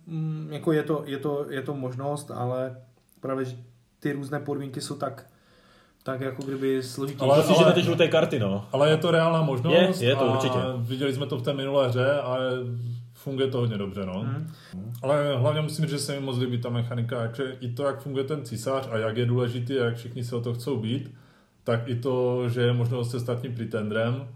mm, jako je to, je to, je to možnost, ale právě že ty různé podmínky jsou tak, tak jako kdyby složitější. Ale- musíš ale... na ty žluté karty, no. Ale je to reálná možnost. Je, je to a určitě. Viděli jsme to v té minulé hře a funguje to hodně dobře, no. Mhm. Ale hlavně musím říct, že se mi moc líbí ta mechanika, takže i to, jak funguje ten císař a jak je důležitý, a jak všichni se o to chcou být, tak i to, že je možnost se stát tím pretendrem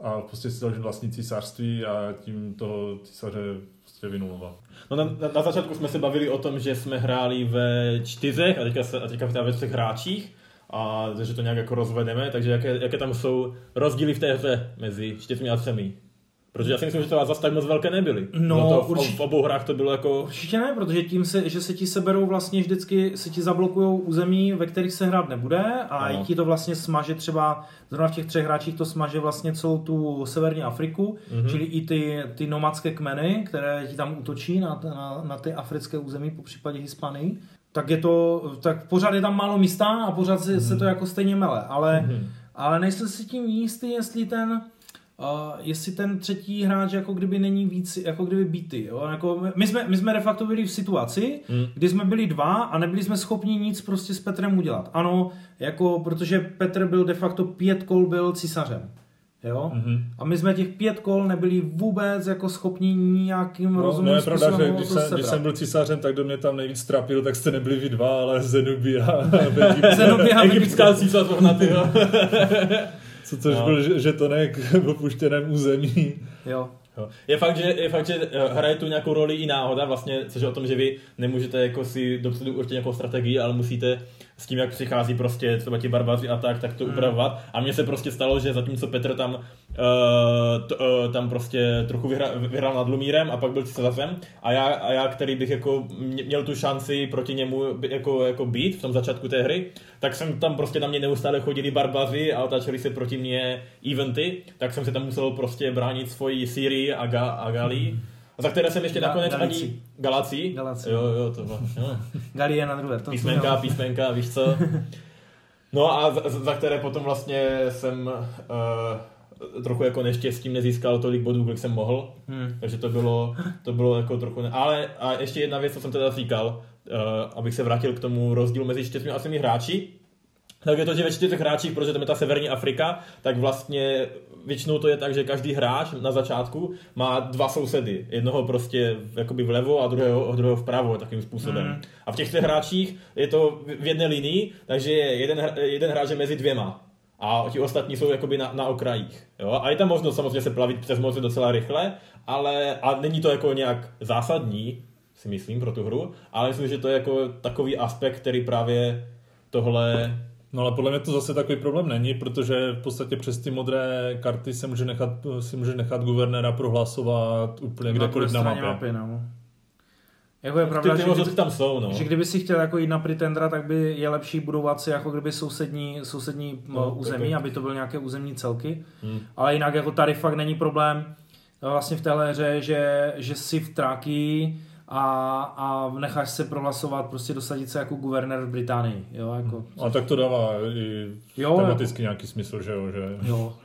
a prostě si založit vlastní císařství a tím toho císaře prostě vynulovat. No na, na, na začátku jsme se bavili o tom, že jsme hráli ve čtyřech a teďka, se, a teďka ve třech hráčích a že to nějak jako rozvedeme, takže jaké, jaké tam jsou rozdíly v té hře mezi čtyřmi a třemi? Protože já si myslím, že to zase tak moc velké nebyly. No, Bylo to v, určitě- v obou hrách to bylo jako... Určitě ne, protože tím, se, že se ti seberou vlastně vždycky, se ti zablokují území, ve kterých se hrát nebude a Ano. i ti to vlastně smaže třeba, zrovna v těch třech hráčích to smaže vlastně celou tu severní Afriku, Mhm. mm-hmm. čili i ty, ty nomadské kmeny, které ti tam útočí na, na, na ty africké území, po případě Hispanii. Tak je to, tak pořád je tam málo místa a pořád se, mm-hmm. se to jako stejně mele, ale, Mhm. mm-hmm. ale nejsem si tím jistý, jestli ten, Uh, jestli ten třetí hráč jako kdyby není víc, jako kdyby býty. Jo? Jako my, jsme, my jsme de facto byli v situaci, Hmm. kdy jsme byli dva a nebyli jsme schopni nic prostě s Petrem udělat. Ano, jako, protože Petr byl de facto pět kol byl císařem. Jo? Mhm. A my jsme těch pět kol nebyli vůbec jako schopni nějakým No, rozumným no je pravda, že když, jsem, když jsem byl císařem, tak do mě tam nejvíc trápil, tak jste nebyli vy dva, ale Zenobia. Zenobia Egyptská císařovna, ty. Co což No. byl že- žetonek v opuštěném území. Jo. Jo. Je fakt, že, je fakt, že eh, hraje tu nějakou roli i náhoda, vlastně, což je o tom, že vy nemůžete jako si dopředu určit nějakou strategii, ale musíte s tím, jak přichází prostě třeba ti barbaři a tak, tak to Hmm. upravovat. A mně se prostě stalo, že zatímco Petr tam, uh, t, uh, tam prostě trochu vyhra, vyhrál nad Lumírem a pak byl císařem a já, a já, který bych jako mě- měl tu šanci proti němu jako, jako být v tom začátku té hry, tak jsem tam prostě na mě neustále chodili barbaři a otáčeli se proti mně eventy, tak jsem se tam musel prostě bránit svoji Syrii a, Ga, a Galii. Za které jsem ještě Ga- nakonec Galicii. ani... Galacii? Galacii. Jo, jo, to bylo. Jo. Galie na druhé. To Písmenka, písmenka, víš co? No a za, za které potom vlastně jsem uh, trochu jako neštěstím nezískal tolik bodů, kolik jsem mohl. Hmm. Takže to bylo, to bylo jako trochu... Ne... Ale a ještě jedna věc, co jsem teda říkal, uh, abych se vrátil k tomu rozdílu mezi čtyřmi a osmi hráči, tak je to, že ve čtyřech hráčích, protože tam je ta severní Afrika, tak vlastně většinou to je tak, že každý hráč na začátku má dva sousedy. Jednoho prostě jakoby vlevo a druhého, druhého vpravo takovým způsobem. Mhm. A v těch třech hráčích je to v jedné linii, takže je jeden, jeden hráč je mezi dvěma. a ti ostatní jsou jakoby na, na okrajích. Jo? A je tam možnost samozřejmě se plavit přes moře docela rychle, ale a není to jako nějak zásadní, si myslím, pro tu hru, ale myslím, že to je jako takový aspekt, který právě tohle No ale podle mě to zase takový problém není, protože v podstatě přes ty modré karty se může nechat, si může nechat guvernéra prohlasovat úplně kdekoliv na mapě. mapy no. Jako je ty, pravda, ty že, možnosti kdyby, tam jsou, no. že kdyby si chtěl jako jít na pretendra, tak by je lepší budovat si jako kdyby sousední, sousední No, no, území, tak- aby to byly nějaké územní celky. Hmm. Ale jinak jako tady fakt není problém vlastně v téhle hře, že, že si v tráky a, a necháš se prohlasovat, prostě dosadit se jako guvernér v Británii. Jo, jako, A tak to dává i Jo, tematicky nějaký smysl, že jo, že... jo.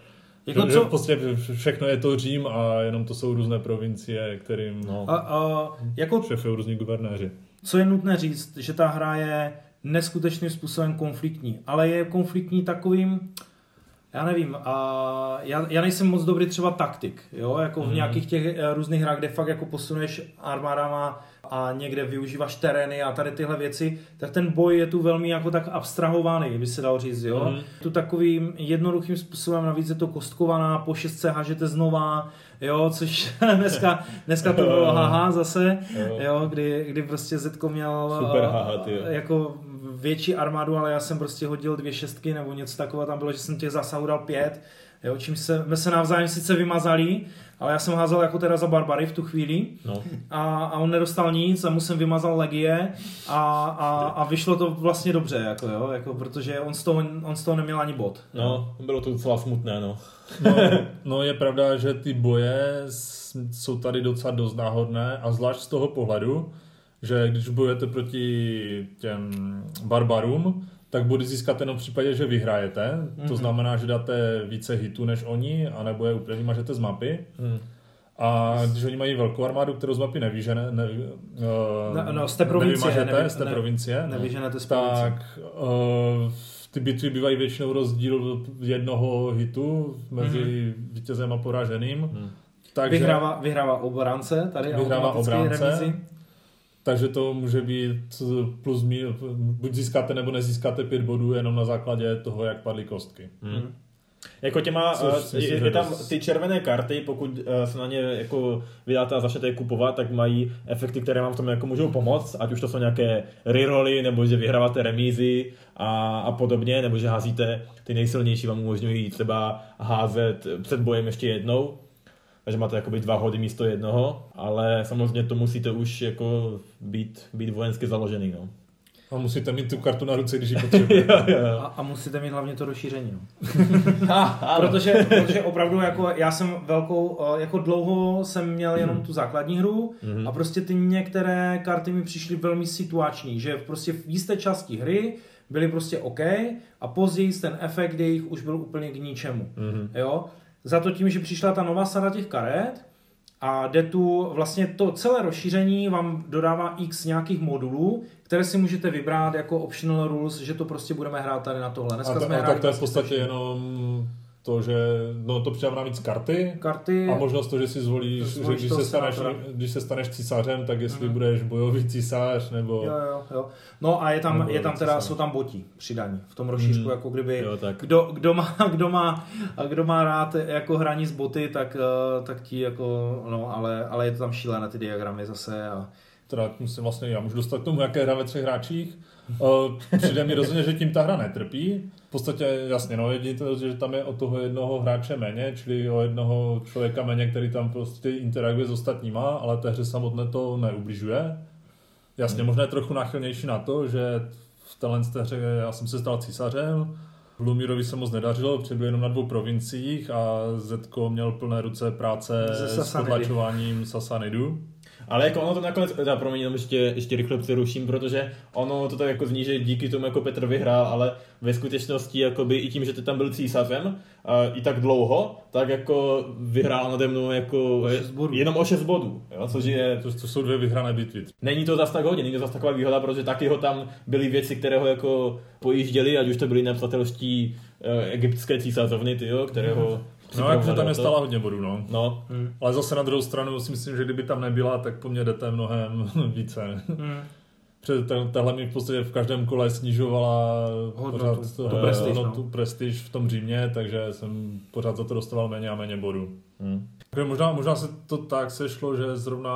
Jako Jako že, že co, podstatě všechno je to Řím a jenom to jsou různé provincie, kterým No. a, a, jako šefují různí guvernéři. co je nutné říct, že ta hra je neskutečným způsobem konfliktní, ale je konfliktní takovým, já nevím, a já, já nejsem moc dobrý třeba taktik, jo, jako v nějakých těch eh, různých hrách, kde fakt jako posunuješ armádama a někde využíváš terény a tady tyhle věci, tak ten boj je tu velmi jako tak abstrahovaný, by se dal říct, jo. Mhm. Tu takovým jednoduchým způsobem, navíc je to kostkovaná, po šestce hážete znova, jo, což dneska, dneska to bylo haha zase, Jo. kdy, kdy prostě Zetko měl Super eh, haha, ty jako větší armádu, ale já jsem prostě hodil dvě šestky nebo něco takového, tam bylo, že jsem těch zásahů dal pět, jo, čím se, jsme se navzájem sice vymazali, ale já jsem házel jako teda za barbary v tu chvíli No. a, a on nedostal nic a mu jsem vymazal legie a, a, a vyšlo to vlastně dobře, jako jo, jako, protože on z, toho, on z toho neměl ani bod. no, bylo to docela smutné, no. No, no je pravda, že ty boje jsou tady docela dost náhodné a zvlášť z toho pohledu, že když bojujete proti těm barbarům, tak body získáte jenom v případě, že vyhrajete. Mm-hmm. To znamená, že dáte více hitů než oni, anebo je úplně vymažete z mapy. Hmm. A když oni mají velkou armádu, kterou z mapy nevížene, ne, No, no, z té provincie, nevymažete, nevy- z té ne- provincie, Nevyženete z provincie. tak uh, ty bitvy bývají většinou rozdíl jednoho hitu mezi mm-hmm. vítězem a poraženým. Hmm. Takže, Vyhrává, vyhrává obránce, tady Vyhrává obránce. remízy. Takže to může být plus mí, buď získáte nebo nezískáte pět bodů jenom na základě toho, jak padly kostky. Hmm. Jako těma, Což eh, je, je tam ty červené karty, pokud eh, se na ně jako vydáte a začnete je kupovat, tak mají efekty, které vám v tom jako můžou pomoct, ať už to jsou nějaké reroly, nebo že vyhráváte remízy a, a podobně, nebo že házíte ty nejsilnější, vám umožňují třeba házet před bojem ještě jednou, takže máte jakoby dva hody místo jednoho, ale samozřejmě to musíte už jako být, být vojensky založený. No. A musíte mít tu kartu na ruce, když ji potřebujete. A, a musíte mít hlavně to rozšíření. No. protože, protože opravdu jako já jsem velkou, eh, jako dlouho jsem měl jenom tu základní hru a prostě ty některé karty mi přišly velmi situační, že prostě v jisté části hry byly prostě OK a později ten efekt jejich už byl úplně k ničemu. Jo? Za to tím, že přišla ta nová sada těch karet, a jde tu vlastně to celé rozšíření vám dodává x nějakých modulů, které si můžete vybrat jako optional rules, že to prostě budeme hrát tady na tohle. A, Dneska ta, jsme a tak to je v podstatě jenom to, že no, to přidává navíc karty, karty. A možnost to, že si zvolíš, že když se, staneš, když se staneš císařem, tak jestli budeš bojový císař, nebo... Jo, jo, jo. No a je tam, je tam teda, se- jsou tam boti přidaní v tom rozšířku, jako kdyby, Jo, tak. kdo, kdo, má, kdo, má, kdo má rád jako hraní s boty, tak, eh, tak ti jako, no, ale, ale je to tam šílené ty diagramy zase a Teda musím vlastně, já můžu dostat k tomu, jaké hra ve třech hráčích. Přijde mi rozhodně, že tím ta hra netrpí. V podstatě jasně, no, jedině to, že tam je o toho jednoho hráče méně, čili o jednoho člověka méně, který tam prostě interaguje s ostatníma, ale té hře samotné to neubližuje. Jasně, možná je trochu náchylnější na to, že v téhle té hře já jsem se stal císařem, Lumírovi se moc nedařilo, protože byl jenom na dvou provinciích a Zetko měl plné ruce práce Ze s potlačováním Sasanidu. Ale jako ono to nakonec, teda promiň, jenom ještě, ještě rychle přeruším, protože ono to tak jako zní, že díky tomu jako Petr vyhrál, ale ve skutečnosti jakoby i tím, že ty tam byl císařem a i tak dlouho, tak jako vyhrál nade mnou jako O jenom o 6 bodů, jo, což je, To, to jsou dvě vyhrané bitvy. není to zas tak hodně, není to zas taková výhoda, protože taky ho tam byly věci, které ho jako pojížděly, ať už to byly nepřátelští eh, egyptské císařovny, ty jo, které ho No, jakože tam je to. stála hodně bodů, no. No, Ale zase na druhou stranu si myslím, že kdyby tam nebyla, tak po mně jdete mnohem více. mm, Před tahle mi v podstatě v každém kole snižovala Hodnotu. pořád Tu eh, prestiž, no. hodnotu, prestiž v tom Římě, takže jsem pořád za to dostával méně a méně bodů. Hmm. Takže možná, možná se to tak sešlo, že zrovna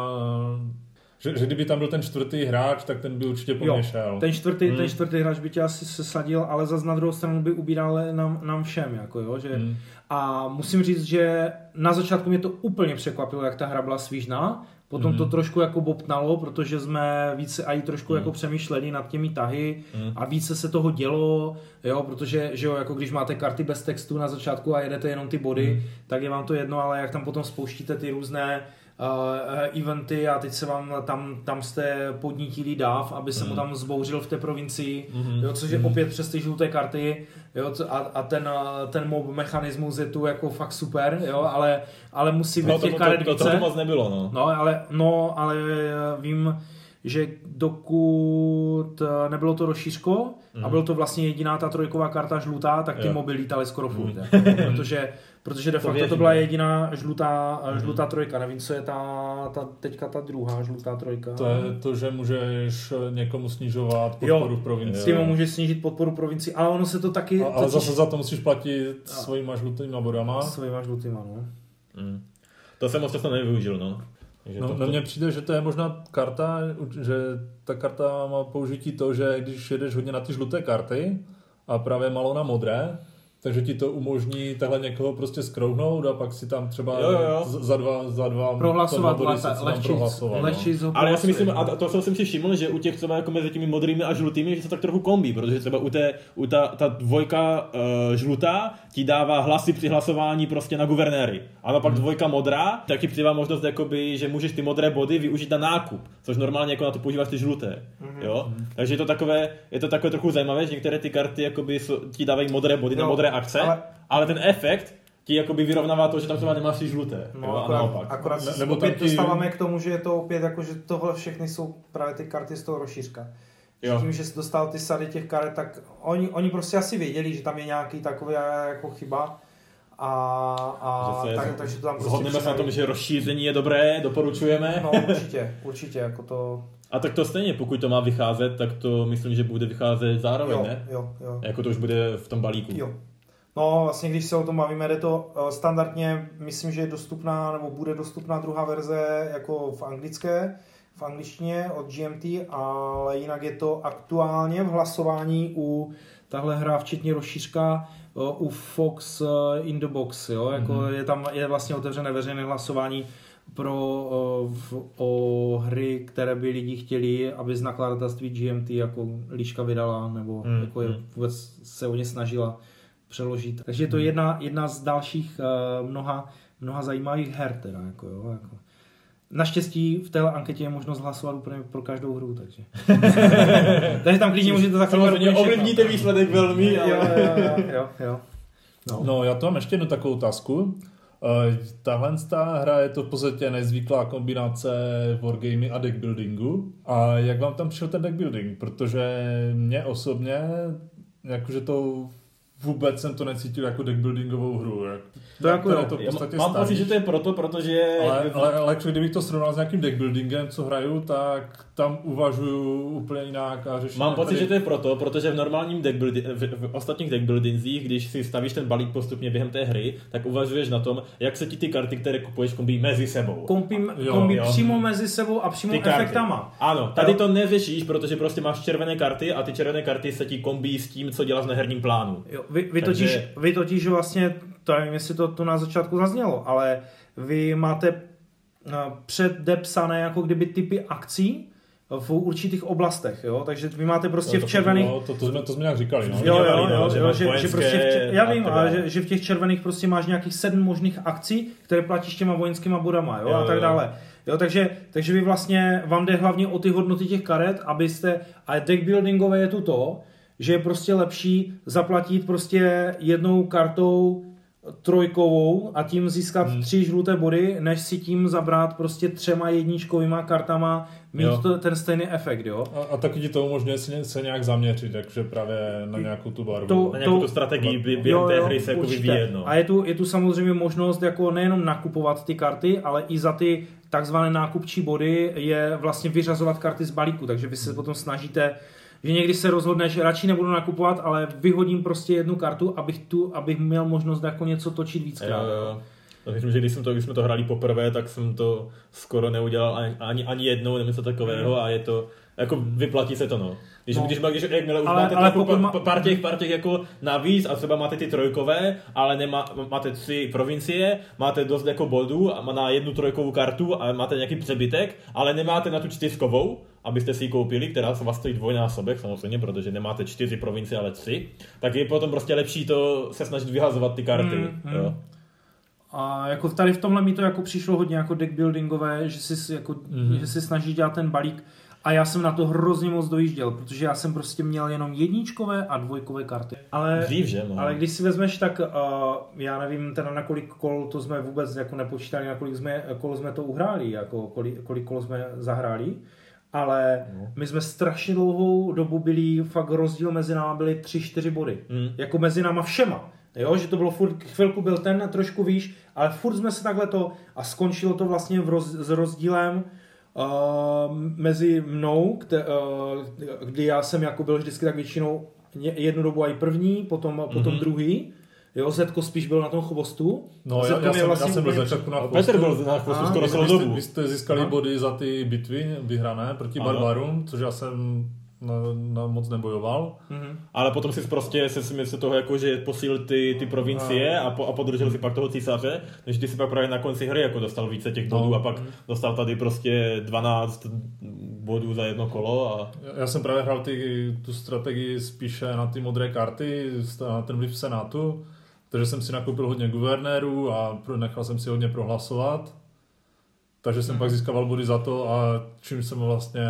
že, že kdyby tam byl ten čtvrtý hráč, tak ten by určitě po Jo, mně šel. ten čtvrtý, Hmm. ten čtvrtý hráč by tě asi sesadil, ale zase na druhou stranu by ubíral nám, nám všem, jako jo, že Hmm. A musím říct, že na začátku mě to úplně překvapilo, jak ta hra byla svížná, potom Mhm. to trošku jako bobtnalo, protože jsme více i trošku jako přemýšleli nad těmi tahy Mhm. a více se toho dělo, jo, protože, že jo, jako když máte karty bez textu na začátku a jedete jenom ty body, tak je vám to jedno, ale jak tam potom spouštíte ty různé uh, eventy a teď se vám tam, tam jste podnítili dáv, aby se mu tam zbouřil v té provincii, Mhm. jo, což je opět přes ty žluté karty jo, a, a ten, a ten mob mechanismus je tu jako fakt super, jo, ale, ale musí být No, to, těch to, karet to, to, více. to moc nebylo, no. No, ale, no, ale vím, že dokud eh, nebylo to rozšířko a byl to vlastně jediná ta trojková karta žlutá, tak ty Jo. moby lítaly skoro furt. jako, protože, protože de facto to byla no. jediná žlutá, žlutá trojka. Nevím, co je ta, ta teďka ta druhá žlutá trojka. To je to, že můžeš někomu snižovat Jo, podporu v provincii. S tím můžeš snížit podporu provincii, ale ono se to taky... A- Ale totiž- zase za to musíš platit svýma žlutýma bodama. Svýma žlutýma, no. Mm. To jsem moc často nevyužil, no. Takže No, to, na to, mně přijde, že to je možná karta, že ta karta má použití to, že když jedeš hodně na ty žluté karty a právě malo na modré, takže ti to umožní takhle někoho prostě skrouhnout a pak si tam třeba Jo, jo, za dva, za dva Prohlasovat dva body si tam lehčí, prohlasoval, no. lehčí z- ale já si myslím, a to jsem si všiml, že u těch třeba jako mezi těmi modrými a žlutými, že se tak trochu kombí, protože třeba u té, u ta, ta dvojka uh, žlutá ti dává hlasy při hlasování prostě na guvernéry. A naopak Hmm. dvojka modrá, tak ti přidává možnost, jakoby, že můžeš ty modré body využít na nákup, což normálně jako na to používáš ty žluté. Mhm. Jo? Takže je to takové, je to takové trochu zajímavé, že některé ty karty jakoby, ti dávají modré body na Jo, modré akce, ale- ale... ten efekt ti jakoby vyrovnává to, že tam třeba nemáš žluté. No, jo? A akorát, naopak. akorát Ne- se nebo opět taky- dostáváme k tomu, že je to opět jako, že tohle všechny jsou právě ty karty z toho rozšířka. Že Jo. Tím, že jsi dostal ty sady těch karet, tak oni, oni prostě asi věděli, že tam je nějaký takový jako chyba. A, a Že se tak, takže to tam prostě Zhodneme se na tom, že rozšíření je dobré, doporučujeme. No určitě, určitě, jako to... A tak to stejně, pokud to má vycházet, tak to myslím, že bude vycházet zároveň, Jo, ne? jo, jo. Jako to už bude v tom balíku. Jo. No, vlastně když se o tom bavíme, jde to eh, standardně, myslím, že je dostupná, nebo bude dostupná druhá verze jako v anglické, v angličtině od GMT, ale jinak je to aktuálně v hlasování u tahle hra, včetně rozšířka, eh, u Fox eh, in the Box, jo? Jako Mhm. mm-hmm. je tam je vlastně otevřené veřejné hlasování pro eh, v, o hry, které by lidi chtěli, aby z nakladatelství GMT jako Líška vydala, nebo Mm, jako je, vůbec se o ně snažila přeložit. Takže je to jedna, jedna z dalších uh, mnoha, mnoha zajímavých her teda, jako jo, jako. Naštěstí v téhle anketě je možnost hlasovat úplně pro každou hru, takže. takže tam klidně můžete zaklikat Samozřejmě ovlivníte výsledek velmi, Jo, ale... jo, jo, jo, jo. No. No, já tu mám ještě jednu takovou otázku. Eh, Tahle ta hra je to v podstatě nezvyklá kombinace wargamey a deckbuildingu. A jak vám tam přišel ten deckbuilding? Protože mě osobně, jakože to vůbec jsem to necítil jako deckbuildingovou hru. Jak, To jako jo. to v podstatě mám pocit, že to je proto, protože... Ale, ale, ale jako kdybych to srovnal s nějakým deckbuildingem, co hraju, tak tam uvažuju úplně jinak a řeším. Mám pocit, tady- že to je proto, protože v normálním deckbuildi- v, v ostatních deckbuildingzích, když si stavíš ten balík postupně během té hry, tak uvažuješ na tom, jak se ti ty karty, které kupuješ, kombí mezi sebou. Kompím, Jo, kompí jo. přímo mezi sebou a přímo Ty karty. efektama. Ano, tady to neřešíš, protože prostě máš červené karty a ty červené karty se ti kombí s tím, co děláš na herním plánu. Jo, vy, vy, Takže- totiž, vy totiž vlastně, to nevím, jestli to tu na začátku zaznělo, ale vy máte eh, předepsané jako kdyby typy akcí v určitých oblastech, jo? takže vy máte prostě No, to- v červených... No, to, to, jsme, to jsme nějak říkali. No. Jo, jo, jo, že jo že, prostě v já vím, ale že, že v těch červených prostě máš nějakých sedm možných akcí, které platíš těma vojenskýma bodama, jo, Jo, a tak dále. Jo, takže, takže vy vlastně, vám jde hlavně o ty hodnoty těch karet, abyste, a deck buildingové je tu to, že je prostě lepší zaplatit prostě jednou kartou trojkovou a tím získat Hmm. tři žluté body, než si tím zabrat prostě třema jedničkovýma kartama, mít Jo. to, ten stejný efekt, jo. A, a taky ti to umožňuje se, se nějak zaměřit, takže právě na nějakou tu barvu. To- Na nějakou tu strategii by- během té hry se jako vyvíjet. No. A je tu, je tu samozřejmě možnost jako nejenom nakupovat ty karty, ale i za ty takzvané nákupčí body je vlastně vyřazovat karty z balíku, takže vy se potom snažíte že někdy se rozhodneš, radši nebudu nakupovat, ale vyhodím prostě jednu kartu, abych tu, abych měl možnost jako něco točit víckrát. Jo, jo. Myslím, že když, jsem to, když jsme to hráli poprvé, tak jsem to skoro neudělal ani, ani, ani jednou nebo něco takového a je to, jako vyplatí se to no. Když, No. když, když jakmile už Ale- máte ale pokud ma- pár, těch, pár těch jako navíc a třeba máte ty trojkové, ale nemá, máte tři provincie, máte dost jako bodů a má na jednu trojkovou kartu a máte nějaký přebytek, ale nemáte na tu čtyřkovou, abyste si ji koupili, která se vás stojí dvojnásobek samozřejmě, protože nemáte čtyři provincie, ale tři, tak je potom prostě lepší to se snažit vyhazovat ty karty. Mm, mm. Jo. A jako tady v tomhle mi to jako přišlo hodně jako deck buildingové, že si, jako, mm-hmm. že si snaží dělat ten balík a já jsem na to hrozně moc dojížděl, protože já jsem prostě měl jenom jedničkové a dvojkové karty. Ale, Dřív, že? No. ale když si vezmeš, tak uh, já nevím teda na kolik kol to jsme vůbec jako nepočítali, na kolik jsme, kol jsme to uhráli, jako kolik, kolik kol jsme zahráli, ale No. my jsme strašně dlouhou dobu byli, fakt rozdíl mezi náma byly 3-4 body. Mm. Jako mezi náma všema. Jo, že to bylo furt, chvilku byl ten trošku výš, ale furt jsme se takhle to a skončilo to vlastně v roz, s rozdílem uh, mezi mnou, kte, uh, kdy já jsem jako byl vždycky tak většinou jednu dobu i první, potom, potom Mhm. druhý. Jo, Zetko spíš byl na tom chvostu. No, A já, já, jsem, vlastně já jsem byl začátku na A chvostu. Petr byl na chvostu A, skoro vy, celou dobu. vy jste získali Aha. body za ty bitvy vyhrané proti barbarům, což já jsem na, na moc nebojoval. Mhm. Ale potom si prostě se si toho jako, že posílil ty, ty provincie a, po, a podržel si pak toho císaře, než ty si pak právě na konci hry jako dostal více těch bodů No. a pak dostal tady prostě 12 bodů za jedno kolo a Já- Já jsem právě hrál ty, tu strategii spíše na ty modré karty, na ten vliv senátu, takže jsem si nakoupil hodně guvernérů a nechal jsem si hodně prohlasovat. Takže jsem pak získával body za to a čím jsem vlastně...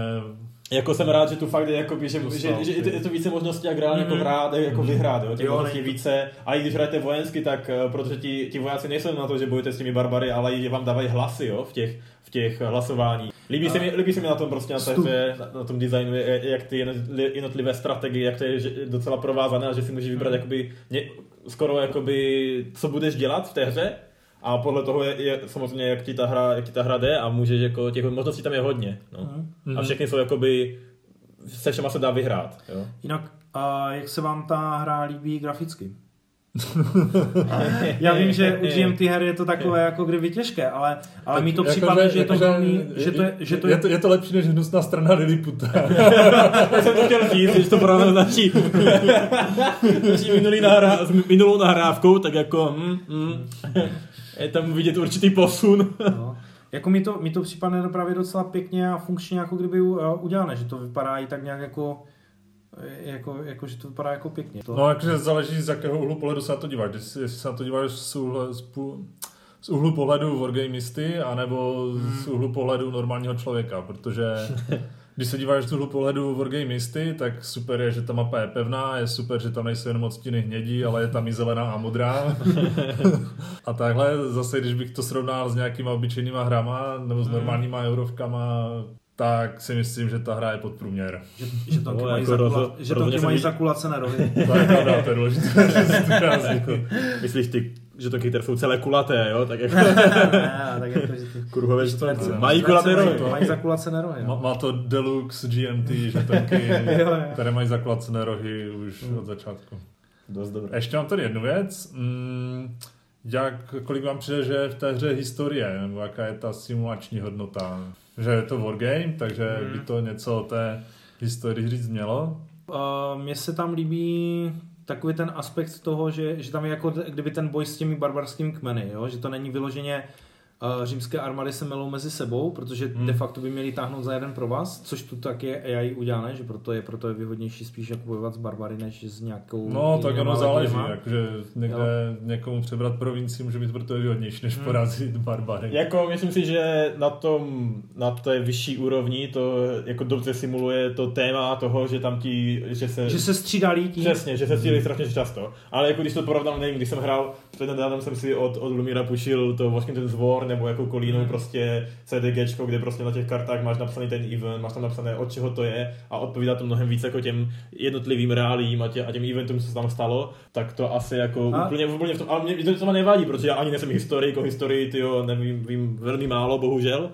jako jsem rád, že tu fakt je jako, že, že, Dostal, že, je to- je to více možností, jak reálně jako Mhm. hrát, jako vyhrát, jo, těch Jo, nej- více. A i když hrajete vojensky, tak eh, protože ti, ti vojáci nejsou na to, že bojujete s těmi barbary, ale i že vám dávají hlasy, jo, v těch, v těch hlasování. Líbí, se mi, líbí se mi na tom prostě na té hře, na, na tom designu, jak ty jednotli- jednotlivé strategie, jak to je docela provázané a že si můžeš vybrat jakoby, ně, skoro jakoby, co budeš dělat v té hře. A podle toho je, je samozřejmě, jak ti ta hra, jak ti ta hra jde a můžeš jako, těch možností tam je hodně. No. Mhm. A všechny jsou jakoby, se všema se dá vyhrát. Jo? Jinak, a jak se vám ta hra líbí graficky? Já vím, že u GMT her je to takové jako kdyby těžké, ale, ale mi to Jako, připadne, že je to jako, velmi, že to je, že to je, je, to, je to lepší než hnusná strana Liliputa. Já jsem to chtěl říct, když to porovnám naší, naší minulý nahrá, s minulou nahrávkou, tak jako hm, hm, je tam vidět určitý posun. no. Jako mi to, mi to připadne právě docela pěkně a funkčně jako kdyby uh, udělané, že to vypadá i tak nějak jako jako, jako, že to vypadá jako pěkně. To, No, jakože záleží, z jakého úhlu pohledu se na to díváš. Když, si- jestli se na to díváš z úhlu, z, pů- z úhlu pohledu wargamisty, anebo z úhlu pohledu normálního člověka, protože když se díváš z úhlu pohledu wargamisty, tak super je, že ta mapa je pevná, je super, že tam nejsou jenom odstíny hnědí, ale je tam i zelená a modrá. a takhle zase, když bych to srovnal s nějakýma obyčejnýma hrama, nebo s normálníma eurovkama, tak si myslím, že ta hra je podprůměr. že, že tonky No, mají, jako zakula, rozho- že mají zakulacené rohy. To je pravda, to je důležité. že to. Myslíš ty, že to kytar jsou celé kulaté, jo? Tak jako ne, tak jako, že ty kruhové čtverce-. Mají kulaté rohy. mají, mají zakulacené rohy. Má, má to Deluxe GMT žetonky, Jo, jo. které mají zaklacené rohy už od začátku. Dost dobré. Ještě mám tady jednu věc. Mm, jak, kolik vám přijde, že je v té hře historie, nebo jaká je ta simulační hodnota? Že je to wargame, takže Mhm. by to něco o té historii říct mělo. Uh, mně se tam líbí takový ten aspekt toho, že, že tam je jako kdyby ten boj s těmi barbarskými kmeny, jo? že to není vyloženě uh, římské armády se melou mezi sebou, protože hmm. de facto by měli táhnout za jeden pro vás, což tu tak je AI udělané, že proto je, proto je výhodnější spíš jako bojovat s barbary, než s nějakou... No, tak ono záleží, jakože někde jo. někomu přebrat provincii může být proto výhodnější, než hmm. porazit barbary. Jako myslím si, že na tom, na té vyšší úrovni to jako dobře simuluje to téma toho, že tam ti, že se... Že se střídali tím. Přesně, že se střídali strašně často. Ale jako když to porovnám, nevím, když jsem hrál, před jsem si od, od Lumira pušil to Washington War nebo jako kolínou hmm. prostě CDG, kde prostě na těch kartách máš napsaný ten event, máš tam napsané od čeho to je a odpovídá to mnohem víc jako těm jednotlivým reálím a, tě, a těm eventům, co se tam stalo, tak to asi jako a? úplně, úplně v tom, ale mě, to, to nevadí, protože já ani nejsem historik, o historii, tyjo, nevím, vím velmi málo, bohužel.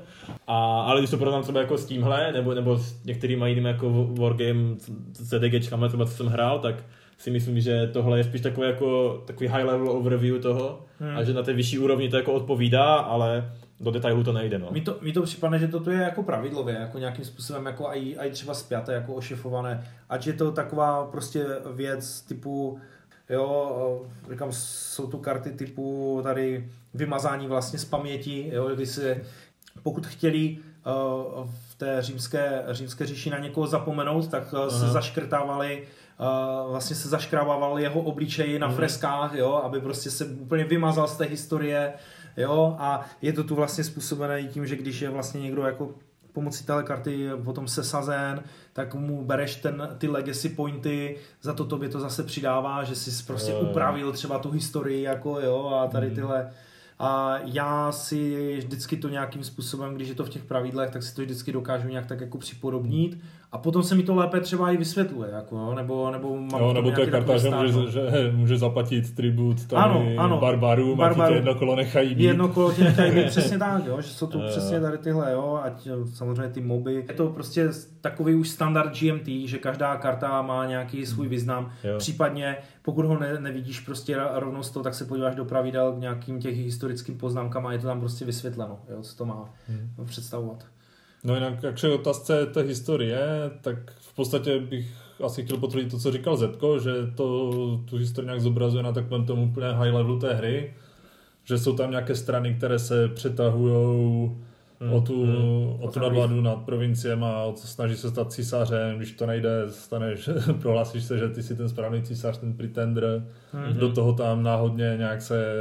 A, ale když to porovnám třeba jako s tímhle, nebo, nebo s některými jinými jako Wargame CDGčkami, třeba co jsem hrál, tak si myslím, že tohle je spíš takový, jako, takový high level overview toho hmm. a že na té vyšší úrovni to jako odpovídá, ale do detailu to nejde. No. Mi, to, mi to připadne, že toto je jako pravidlově, jako nějakým způsobem jako aj, aj třeba spjaté, jako ošefované, ať je to taková prostě věc typu jo, říkám, jsou tu karty typu tady vymazání vlastně z paměti, jo, kdy se, pokud chtěli uh, v té římské, římské říši na někoho zapomenout, tak uh, se zaškrtávali Uh, vlastně se zaškrabával jeho obličej na mm. freskách, jo, aby prostě se úplně vymazal z té historie, jo, a je to tu vlastně způsobené tím, že když je vlastně někdo jako pomocí téhle karty potom sesazen, tak mu bereš ten, ty legacy pointy, za to tobě to zase přidává, že jsi prostě upravil třeba tu historii, jako jo, a tady mhm. tyhle a já si vždycky to nějakým způsobem, když je to v těch pravidlech, tak si to vždycky dokážu nějak tak jako připodobnit a potom se mi to lépe třeba i vysvětluje, jako, nebo, nebo mám jo, nebo to je karta, že může, že může zaplatit tribut tady ano, ano, barbarům, barbaru, a ti jedno kolo nechají být. Jedno kolo ti nechají být, přesně tak, jo, že jsou tu přesně tady tyhle, jo, ať samozřejmě ty moby. Je to prostě takový už standard GMT, že každá karta má nějaký svůj význam, jo. případně pokud ho ne, nevidíš prostě rovnou z toho, tak se podíváš do pravidel k nějakým těch historickým poznámkám a je to tam prostě vysvětleno, jo, co to má hmm. představovat. No jinak, jakže otázce té historie, tak v podstatě bych asi chtěl potvrdit to, co říkal Zetko, že to tu historii nějak zobrazuje na takovém tom úplně high levelu té hry, že jsou tam nějaké strany, které se přetahují hmm. o tu, hmm. o tu nadvládu nad provinciem a snaží se stát císařem, když to nejde, staneš, prohlásíš se, že ty jsi ten správný císař, ten pretender, hmm. do toho tam náhodně nějak se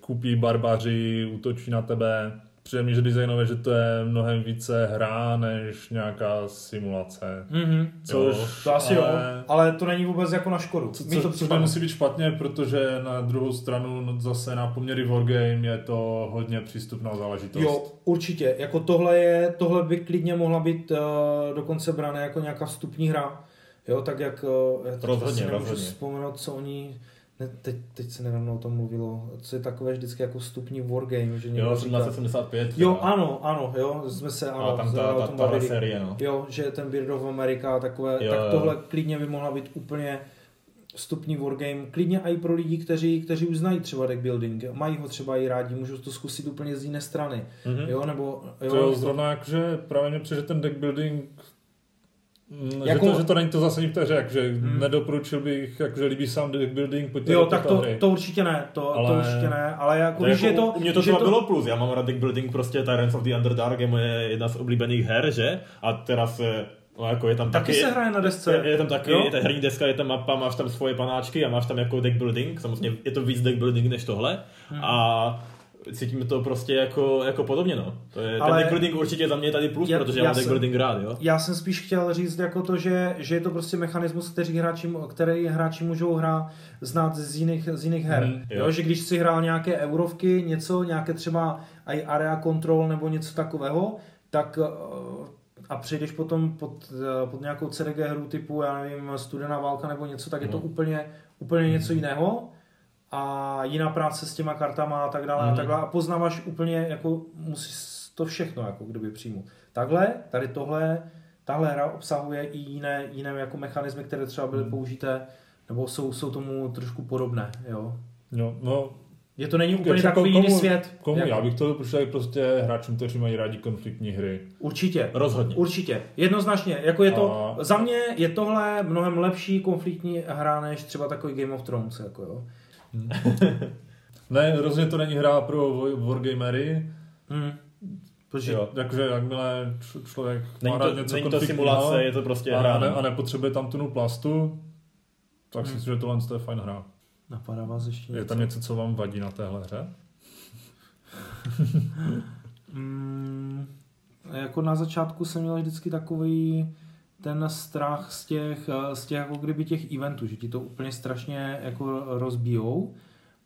kupí barbaři, útočí na tebe přijde mi, že designové, že to je mnohem více hra, než nějaká simulace. Mm-hmm. Což, jo, to asi ale, jo, ale to není vůbec jako na škodu. Co, co, to což nemusí být špatně, protože na druhou stranu no, zase na poměry Wargame je to hodně přístupná záležitost. Jo, určitě. Jako tohle je, tohle by klidně mohla být uh, dokonce brané jako nějaká vstupní hra. Jo, tak jak uh, já rozhodně, rozhodně. vzpomenout, co oni ne, teď, teď se nedávno o tom mluvilo, co je takové vždycky jako vstupní wargame, že Jo, 1775. Jo, ano, ano, jo, jsme se ano, a tam ta, ta, ta, ta série, no. Jo, že ten Beard of America takové, jo, tak tohle klidně by mohla být úplně vstupní wargame, klidně i pro lidi, kteří, kteří už znají třeba deck building, mají ho třeba i rádi, můžou to zkusit úplně z jiné strany, mm-hmm. jo, nebo... Jo, to jo, zrovna jakože právě mě přijde ten deck building Mm, jako, že, to, že to není to zase v té hře, že hmm. nedoporučil bych, jakože líbí sám deck building, pojďte Jo, tak to, hry. to určitě ne, to, ale, to určitě ne, ale jako, když jako, je to... U mě to třeba to... bylo plus, já mám rád deck building, prostě Tyrants of the Underdark je moje jedna z oblíbených her, že? A teraz No, jako je tam taky, taky se hraje na desce. Je, je tam taky, jo? je ta herní deska, je tam mapa, máš tam svoje panáčky a máš tam jako deck building, samozřejmě je to víc deck building než tohle. Hmm. A cítíme to prostě jako, jako podobně, no. To je, Ale ten deckbuilding určitě za mě tady plus, já, protože já, mám deckbuilding rád, jo. Já jsem spíš chtěl říct jako to, že, že je to prostě mechanismus, který hráči, který hráči můžou hrát znát z jiných, z jiných her. Mm, jo. jo. že když si hrál nějaké eurovky, něco, nějaké třeba i area control nebo něco takového, tak eh, a přejdeš potom pod, eh, pod nějakou CDG hru typu, já nevím, studená válka nebo něco, tak je to mm. úplně, úplně něco jiného a jiná práce s těma kartama a tak dále mm. a mhm. tak dále a poznáváš úplně, jako musíš to všechno jako kdyby přijmout. Takhle, tady tohle, tahle hra obsahuje i jiné, jiné jako mechanismy, které třeba byly mm. použité, nebo jsou, jsou tomu trošku podobné, jo. No, no, je to není úplně takový komu, jiný svět. Komu? Jako... Já bych to doporučil prostě hráčům, kteří mají rádi konfliktní hry. Určitě. Rozhodně. Určitě. Jednoznačně. Jako je to, a... Za mě je tohle mnohem lepší konfliktní hra, než třeba takový Game of Thrones. Jako jo. ne, rozhodně to není hra pro wargamery. Hmm. Protože Jo, jakože jakmile člověk Není má rád to, něco není to simulace, je to prostě a, hra. a, ne, no. a nepotřebuje tam tunu plastu, tak si Hmm. myslím, že tohle je fajn hra. napadá vás ještě Je něco? tam něco, co vám vadí na téhle hře? Mm, jako na začátku jsem měl vždycky takový ten strach z těch, eh, z těch jako kdyby těch eventů, že ti to úplně strašně jako rozbijou,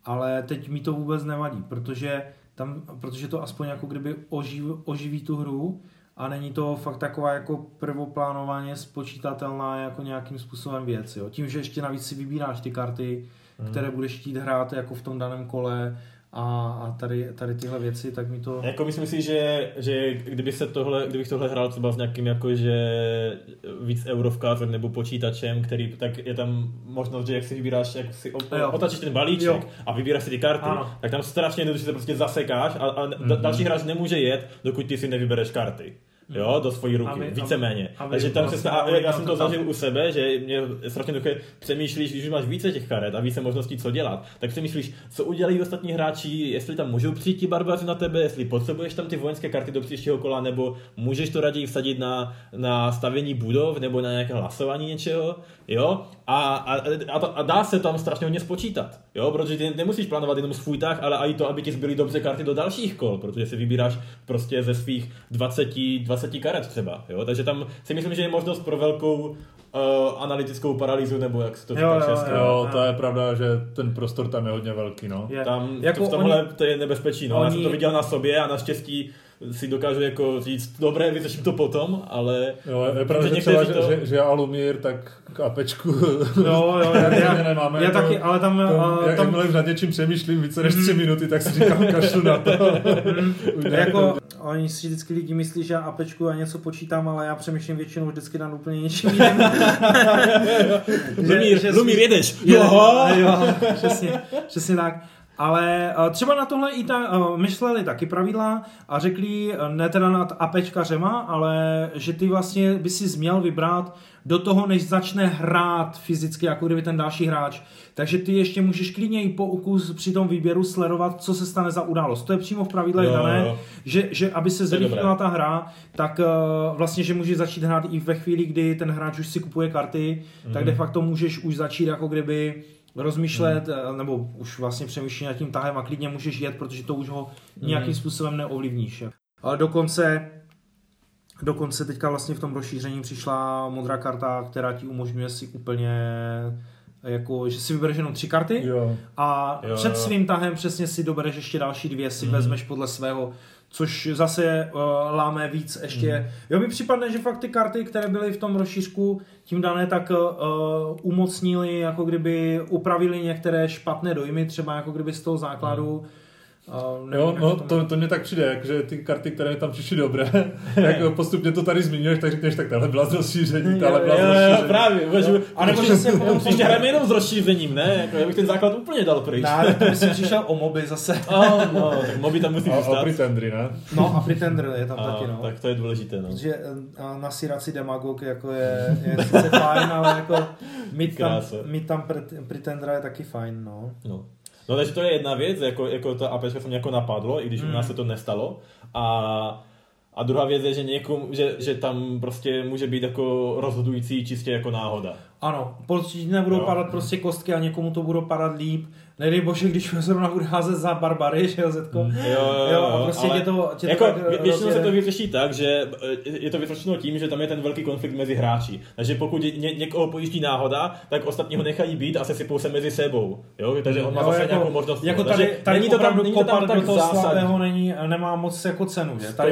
ale teď mi to vůbec nevadí, protože tam, protože to aspoň jako kdyby oživ, oživí tu hru a není to fakt taková jako prvoplánovaně spočítatelná jako nějakým způsobem věc. Jo. Tím, že ještě navíc si vybíráš ty karty, Mhm. které budeš chtít hrát jako v tom daném kole a, a tady, tady tyhle věci, tak mi to... Jako myslím si, že, že kdyby se tohle, kdybych tohle hrál třeba s nějakým jako, že víc eurovkázem nebo počítačem, který, tak je tam možnost, že jak si vybíráš, jak si otačíš ten balíček Jo. a vybíráš si ty karty, Ano. tak tam strašně jednoduše se prostě zasekáš a, a Mhm. da- další hráč nemůže jet, dokud ty si nevybereš karty. Jo, do svojí ruky, Aby- víceméně. aby Takže tam vlastně se, já jsem to zažil u sebe, že mě strašně dobře přemýšlíš, když už máš více těch karet a více možností, co dělat, tak přemýšlíš, co udělají ostatní hráči, jestli tam můžou přijít ti barbaři na tebe, jestli potřebuješ tam ty vojenské karty do příštího kola, nebo můžeš to raději vsadit na, na stavění budov nebo na nějaké hlasování něčeho, jo, a, a, a, to, a dá se tam strašně hodně spočítat, jo, protože ty nemusíš plánovat jenom svůj tah, ale i to, aby ti zbyly dobře karty do dalších kol, protože si vybíráš prostě ze svých 20, 20 karet třeba, jo, takže tam si myslím, že je možnost pro velkou uh, analytickou paralýzu, nebo jak se to říká jo, česky. jo. Jo, to je pravda, že ten prostor tam je hodně velký, no. Je. Tam Jako to v tomhle oni- to je nebezpečí, no. Já jsem oni- to viděl na sobě a naštěstí si dokážu jako říct, dobré, vyřeším to potom, ale Jo, je pravda, Že že třeba, to- že, že Alumír, tak k apečku Jo, jo, já, já, nemáme. já to- taky, ale tam, to, uh, jak, tam jakmile nad něčím přemýšlím více než tři minuty, tak si říkám, kašlu na to. Ne- jako, oni si vždycky lidi myslí, že já apečku a něco počítám, ale já přemýšlím většinou vždycky nad úplně něčím jiným. Lumír, Lumír, jedeš. Jo, Jo. jo, přesně, přesně tak. Ale eh, třeba na tohle i ta, eh, myšleli taky pravidla a řekli, eh, ne teda nad apečkařema, ale že ty vlastně by si měl vybrat do toho, než začne hrát fyzicky, jako kdyby ten další hráč. Takže ty ještě můžeš klidně i po ukus při tom výběru sledovat, co se stane za událost. To je přímo v pravidlech Jo, dané, jo. že, že aby se zrychlila ta hra, tak uh, vlastně, že můžeš začít hrát i ve chvíli, kdy ten hráč už si kupuje karty, mm. tak Mhm. de facto můžeš už začít jako kdyby rozmýšlet, mm. nebo už vlastně přemýšlet nad tím tahem a klidně můžeš jet, protože to už ho nějakým Mhm. způsobem neovlivníš. Ale dokonce Dokonce teďka vlastně v tom rozšíření přišla modrá karta, která ti umožňuje si úplně jako, že si vybereš jenom tři karty Jo. a Jo, před svým tahem přesně si dobereš ještě další dvě, si Mhm. vezmeš podle svého, což zase uh, láme víc ještě. Mhm. Jo, mi připadne, že fakt ty karty, které byly v tom rozšířku tím dané, tak uh, umocnili, jako kdyby upravili některé špatné dojmy, třeba jako kdyby z toho základu. Uh, nevím, Jo, jak no, to- to, mě tak přijde, jak, že ty karty, které mi tam přišly dobré, tak postupně to tady zmiňuješ, tak řekneš, tak tahle byla z rozšíření, tahle byla z Jo, jo, rozšíření. právě, uvažuji. A nebo že se potom příště hrajeme jenom s rozšířením, ne? Jako, já bych ten základ úplně dal pryč. Ne, to by si přišel o moby zase. Oh, no, tak moby tam musí A, a zůstat. pretendry, ne? No a Pretender je tam A, taky, no. tak to je důležité, no. Protože eh, nasírat si demagog jako je, je sice fajn, ale jako mít tam, mít tam pret, Pretendera je taky fajn, no. No. No takže to je jedna věc, jako, jako ta se mě jako napadlo, i když u Hmm. nás se to nestalo. A, a druhá věc je, že, někomu, že, že tam prostě může být jako rozhodující čistě jako náhoda. Ano, prostě nebudou Jo. padat prostě kostky a někomu to budou padat líp. Nedej bože, když zrovna bude házet za barbary, že jo, Zetko? Jo, jo, Jo, a prostě tě to- tě to jako, tak vě- většinou se to vyřeší tak, že eh, je to vyřešeno tím, že tam je ten velký konflikt mezi hráči. Takže pokud ně, někoho pojíždí náhoda, tak ostatní ho nechají být a se sypou se mezi sebou. Jo? Takže on má Jo, zase jako, nějakou možnost. jako tady, Takže tady není to tam, není to tam kopat tak do toho zásadní. slabého není, nemá moc jako cenu, že? Tady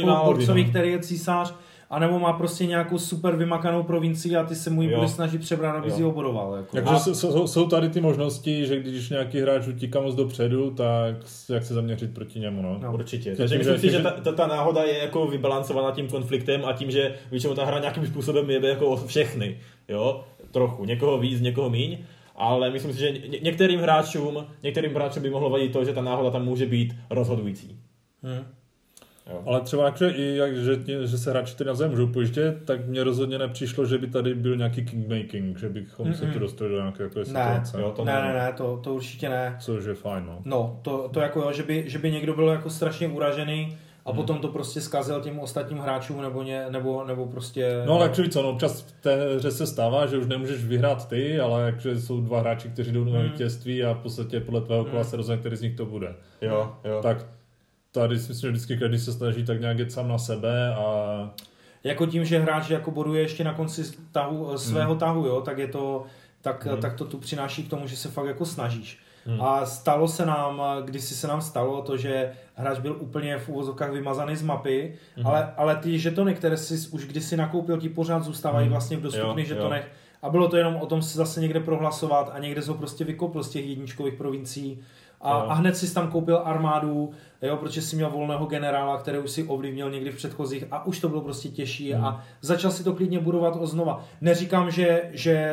To málo borcovi, vino. který je císař, anebo má prostě nějakou super vymakanou provincii a ty se mu ji bude snažit přebrat, aby si ji obodoval. Jako. Takže jsou, jsou, jsou tady ty možnosti, že když nějaký hráč utíká moc dopředu, tak jak se zaměřit proti němu, no. No. Určitě. Takže že- myslím si, že ta, ta, ta náhoda je jako vybalancovaná tím konfliktem a tím, že většinou ta hra nějakým způsobem jebe jako o všechny. Jo? Trochu. Někoho víc, někoho míň. Ale myslím si, že ně, některým hráčům, některým hráčům by mohlo vadit to, že ta náhoda tam může být rozhodující. Hmm. Jo. Ale třeba jakože i jak, že, že se hráči ty navzájem můžou pojíždět, tak mně rozhodně nepřišlo, že by tady byl nějaký kingmaking, že bychom se tu dostali do nějaké jako Ne, situace. jo, to ne, ne. ne, to, to určitě ne. Což je fajn, no. No, to, to jako jo, že by, že by někdo byl jako strašně uražený Hmm. a potom to prostě zkazil těm ostatním hráčům nebo, ně, nebo, nebo prostě... No ale jakože co, no, občas v té hře se stává, že už nemůžeš vyhrát ty, ale jakože jsou dva hráči, kteří jdou na vítězství a v podstatě podle tvého kola se rozhodne, který z nich to bude. Jo, jo. Tak tady si myslím, že vždycky každý se snaží tak nějak jet sám na sebe a Jako tím, že hráč jako boduje ještě na konci tahu, svého Hmm. tahu, jo, tak je to, tak, tak to tu přináší k tomu, že se fakt jako snažíš. A stalo se nám, kdysi se nám stalo to, že hráč byl úplně v úvozovkách vymazaný z mapy, ale, ale ty žetony, které si už kdysi nakoupil, ti pořád zůstávají vlastně v dostupných Jo, jo. žetonech. A bylo to jenom o tom si zase někde prohlasovat a někde se ho prostě vykopl z těch jedničkových provincií. A, a hned si tam koupil armádu, jo, protože si měl volného generála, který už si ovlivnil někdy v předchozích a už to bylo prostě těžší a začal si to klidně budovat o znova. Neříkám, že, že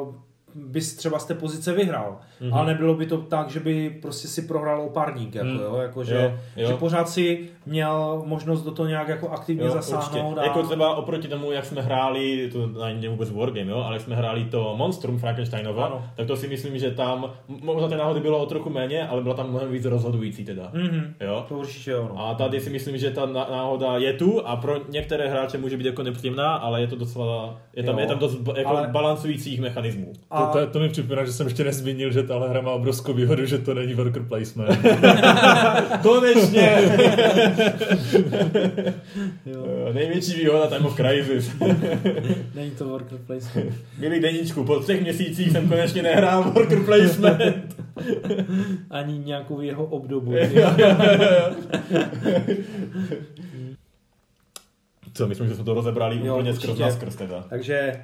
uh, bys třeba z té pozice vyhrál, mm-hmm. ale nebylo by to tak, že by prostě si prohrál opárník, jako, Mm. jo, jako že, Jo, jo. že pořád si měl možnost do toho nějak jako aktivně Jo, zasáhnout. určitě. A... Jako třeba oproti tomu, jak jsme hráli, to není vůbec Wargame, jo, ale jak jsme hráli to Monstrum Frankensteinova, Ano. tak to si myslím, že tam, možná té náhody bylo o trochu méně, ale byla tam mnohem víc rozhodující teda. Mhm. Jo? To určitě jo. No. A tady si myslím, že ta ná- náhoda je tu a pro některé hráče může být jako nepříjemná, ale je to docela, je tam, Jo. je tam dost jako Ale- balancujících mechanismů. To, to, to mi připomíná, že jsem ještě nezmínil, že tahle hra má obrovskou výhodu, že to není worker placement. Konečně! Jo. Největší výhoda Time of Crisis. Není to worker placement. Milý deníčku, po třech měsících jsem konečně nehrál worker placement. Ani nějakou jeho obdobu. Co, myslím, že jsme to rozebrali Jo, úplně určitě. skrz na skrz teda. Takže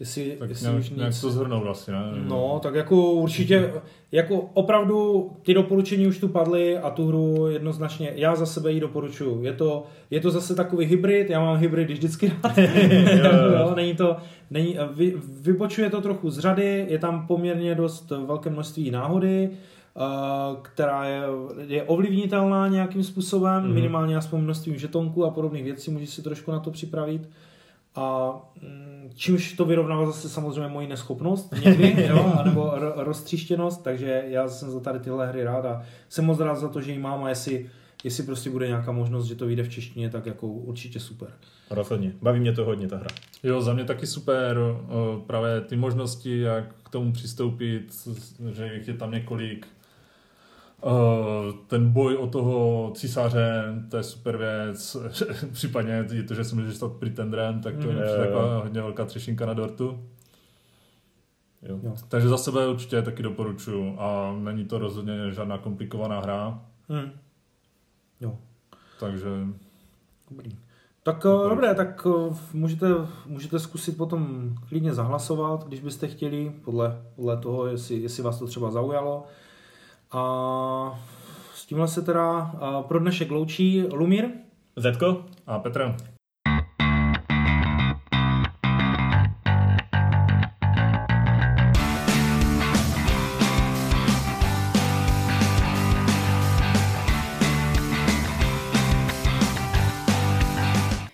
jestli, tak jestli nějak, už nějak nic... to zhrnout asi, ne? No, tak jako určitě, jako opravdu ty doporučení už tu padly a tu hru jednoznačně, já za sebe ji doporučuju. Je to, je to zase takový hybrid, já mám hybridy vždycky rád. jo, není to, není, vy, vybočuje to trochu z řady, je tam poměrně dost velké množství náhody, eh, která je, je ovlivnitelná nějakým způsobem, mm-hmm. minimálně aspoň množstvím žetonků a podobných věcí, můžeš si trošku na to připravit. A mm, čímž to vyrovnává zase samozřejmě moji neschopnost někdy, jo, nebo ro- roztříštěnost, takže já jsem za tady tyhle hry rád a jsem moc rád za to, že ji mám a jestli, jestli prostě bude nějaká možnost, že to vyjde v češtině, tak jako určitě super. Rozhodně. Baví mě to hodně ta hra. Jo, za mě taky super právě ty možnosti, jak k tomu přistoupit, že jich je tam několik. O, Ten boj o toho císaře, to je super věc. Případně je to, že se můžeš stát pretendrem, tak to je Mhm. taková hodně velká třešinka na dortu. Jo. Jo. Takže za sebe určitě taky doporučuju a není to rozhodně žádná komplikovaná hra, Hmm. Jo. takže Dobrý. Tak uh, dobré, tak uh, můžete, můžete zkusit potom klidně zahlasovat, když byste chtěli, podle, podle toho, jestli, jestli vás to třeba zaujalo. A s tímhle se teda pro dnešek loučí Lumír. Zetko? a Petra,